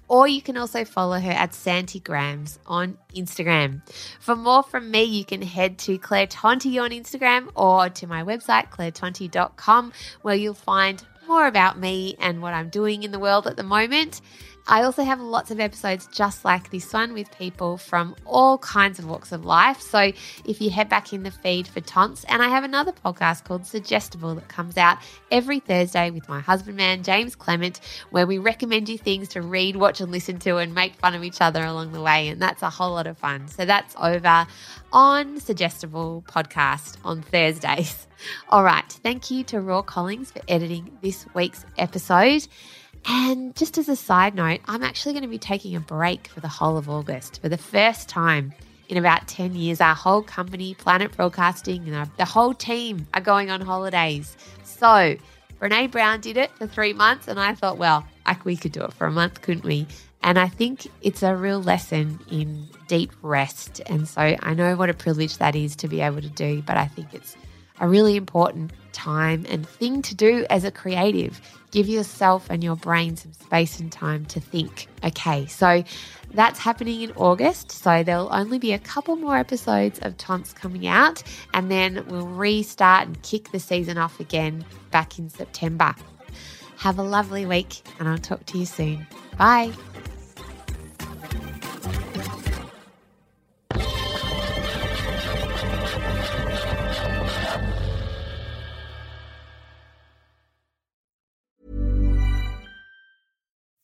Or you can also follow her at Santigrams on Instagram. For more from me, you can head to Claire Tonti on Instagram or to my website, clairetonti.com, where you'll find more about me and what I'm doing in the world at the moment. I also have lots of episodes just like this one with people from all kinds of walks of life. So if you head back in the feed for Tonts, and I have another podcast called Suggestible that comes out every Thursday with my husband man, James Clement, where we recommend you things to read, watch, and listen to and make fun of each other along the way. And that's a whole lot of fun. So that's over on Suggestible Podcast on Thursdays. All right. Thank you to Raw Collings for editing this week's episode. And just as a side note, I'm actually going to be taking a break for the whole of August for the first time in about 10 years. Our whole company, Planet Broadcasting, and our, the whole team are going on holidays. So, Brene Brown did it for three months, and I thought, well, like we could do it for a month, couldn't we? And I think it's a real lesson in deep rest. And so I know what a privilege that is to be able to do, but I think it's a really important time and thing to do as a creative. Give yourself and your brain some space and time to think. Okay, so that's happening in August. So there'll only be a couple more episodes of Tonts coming out, and then we'll restart and kick the season off again back in September. Have a lovely week, and I'll talk to you soon. Bye.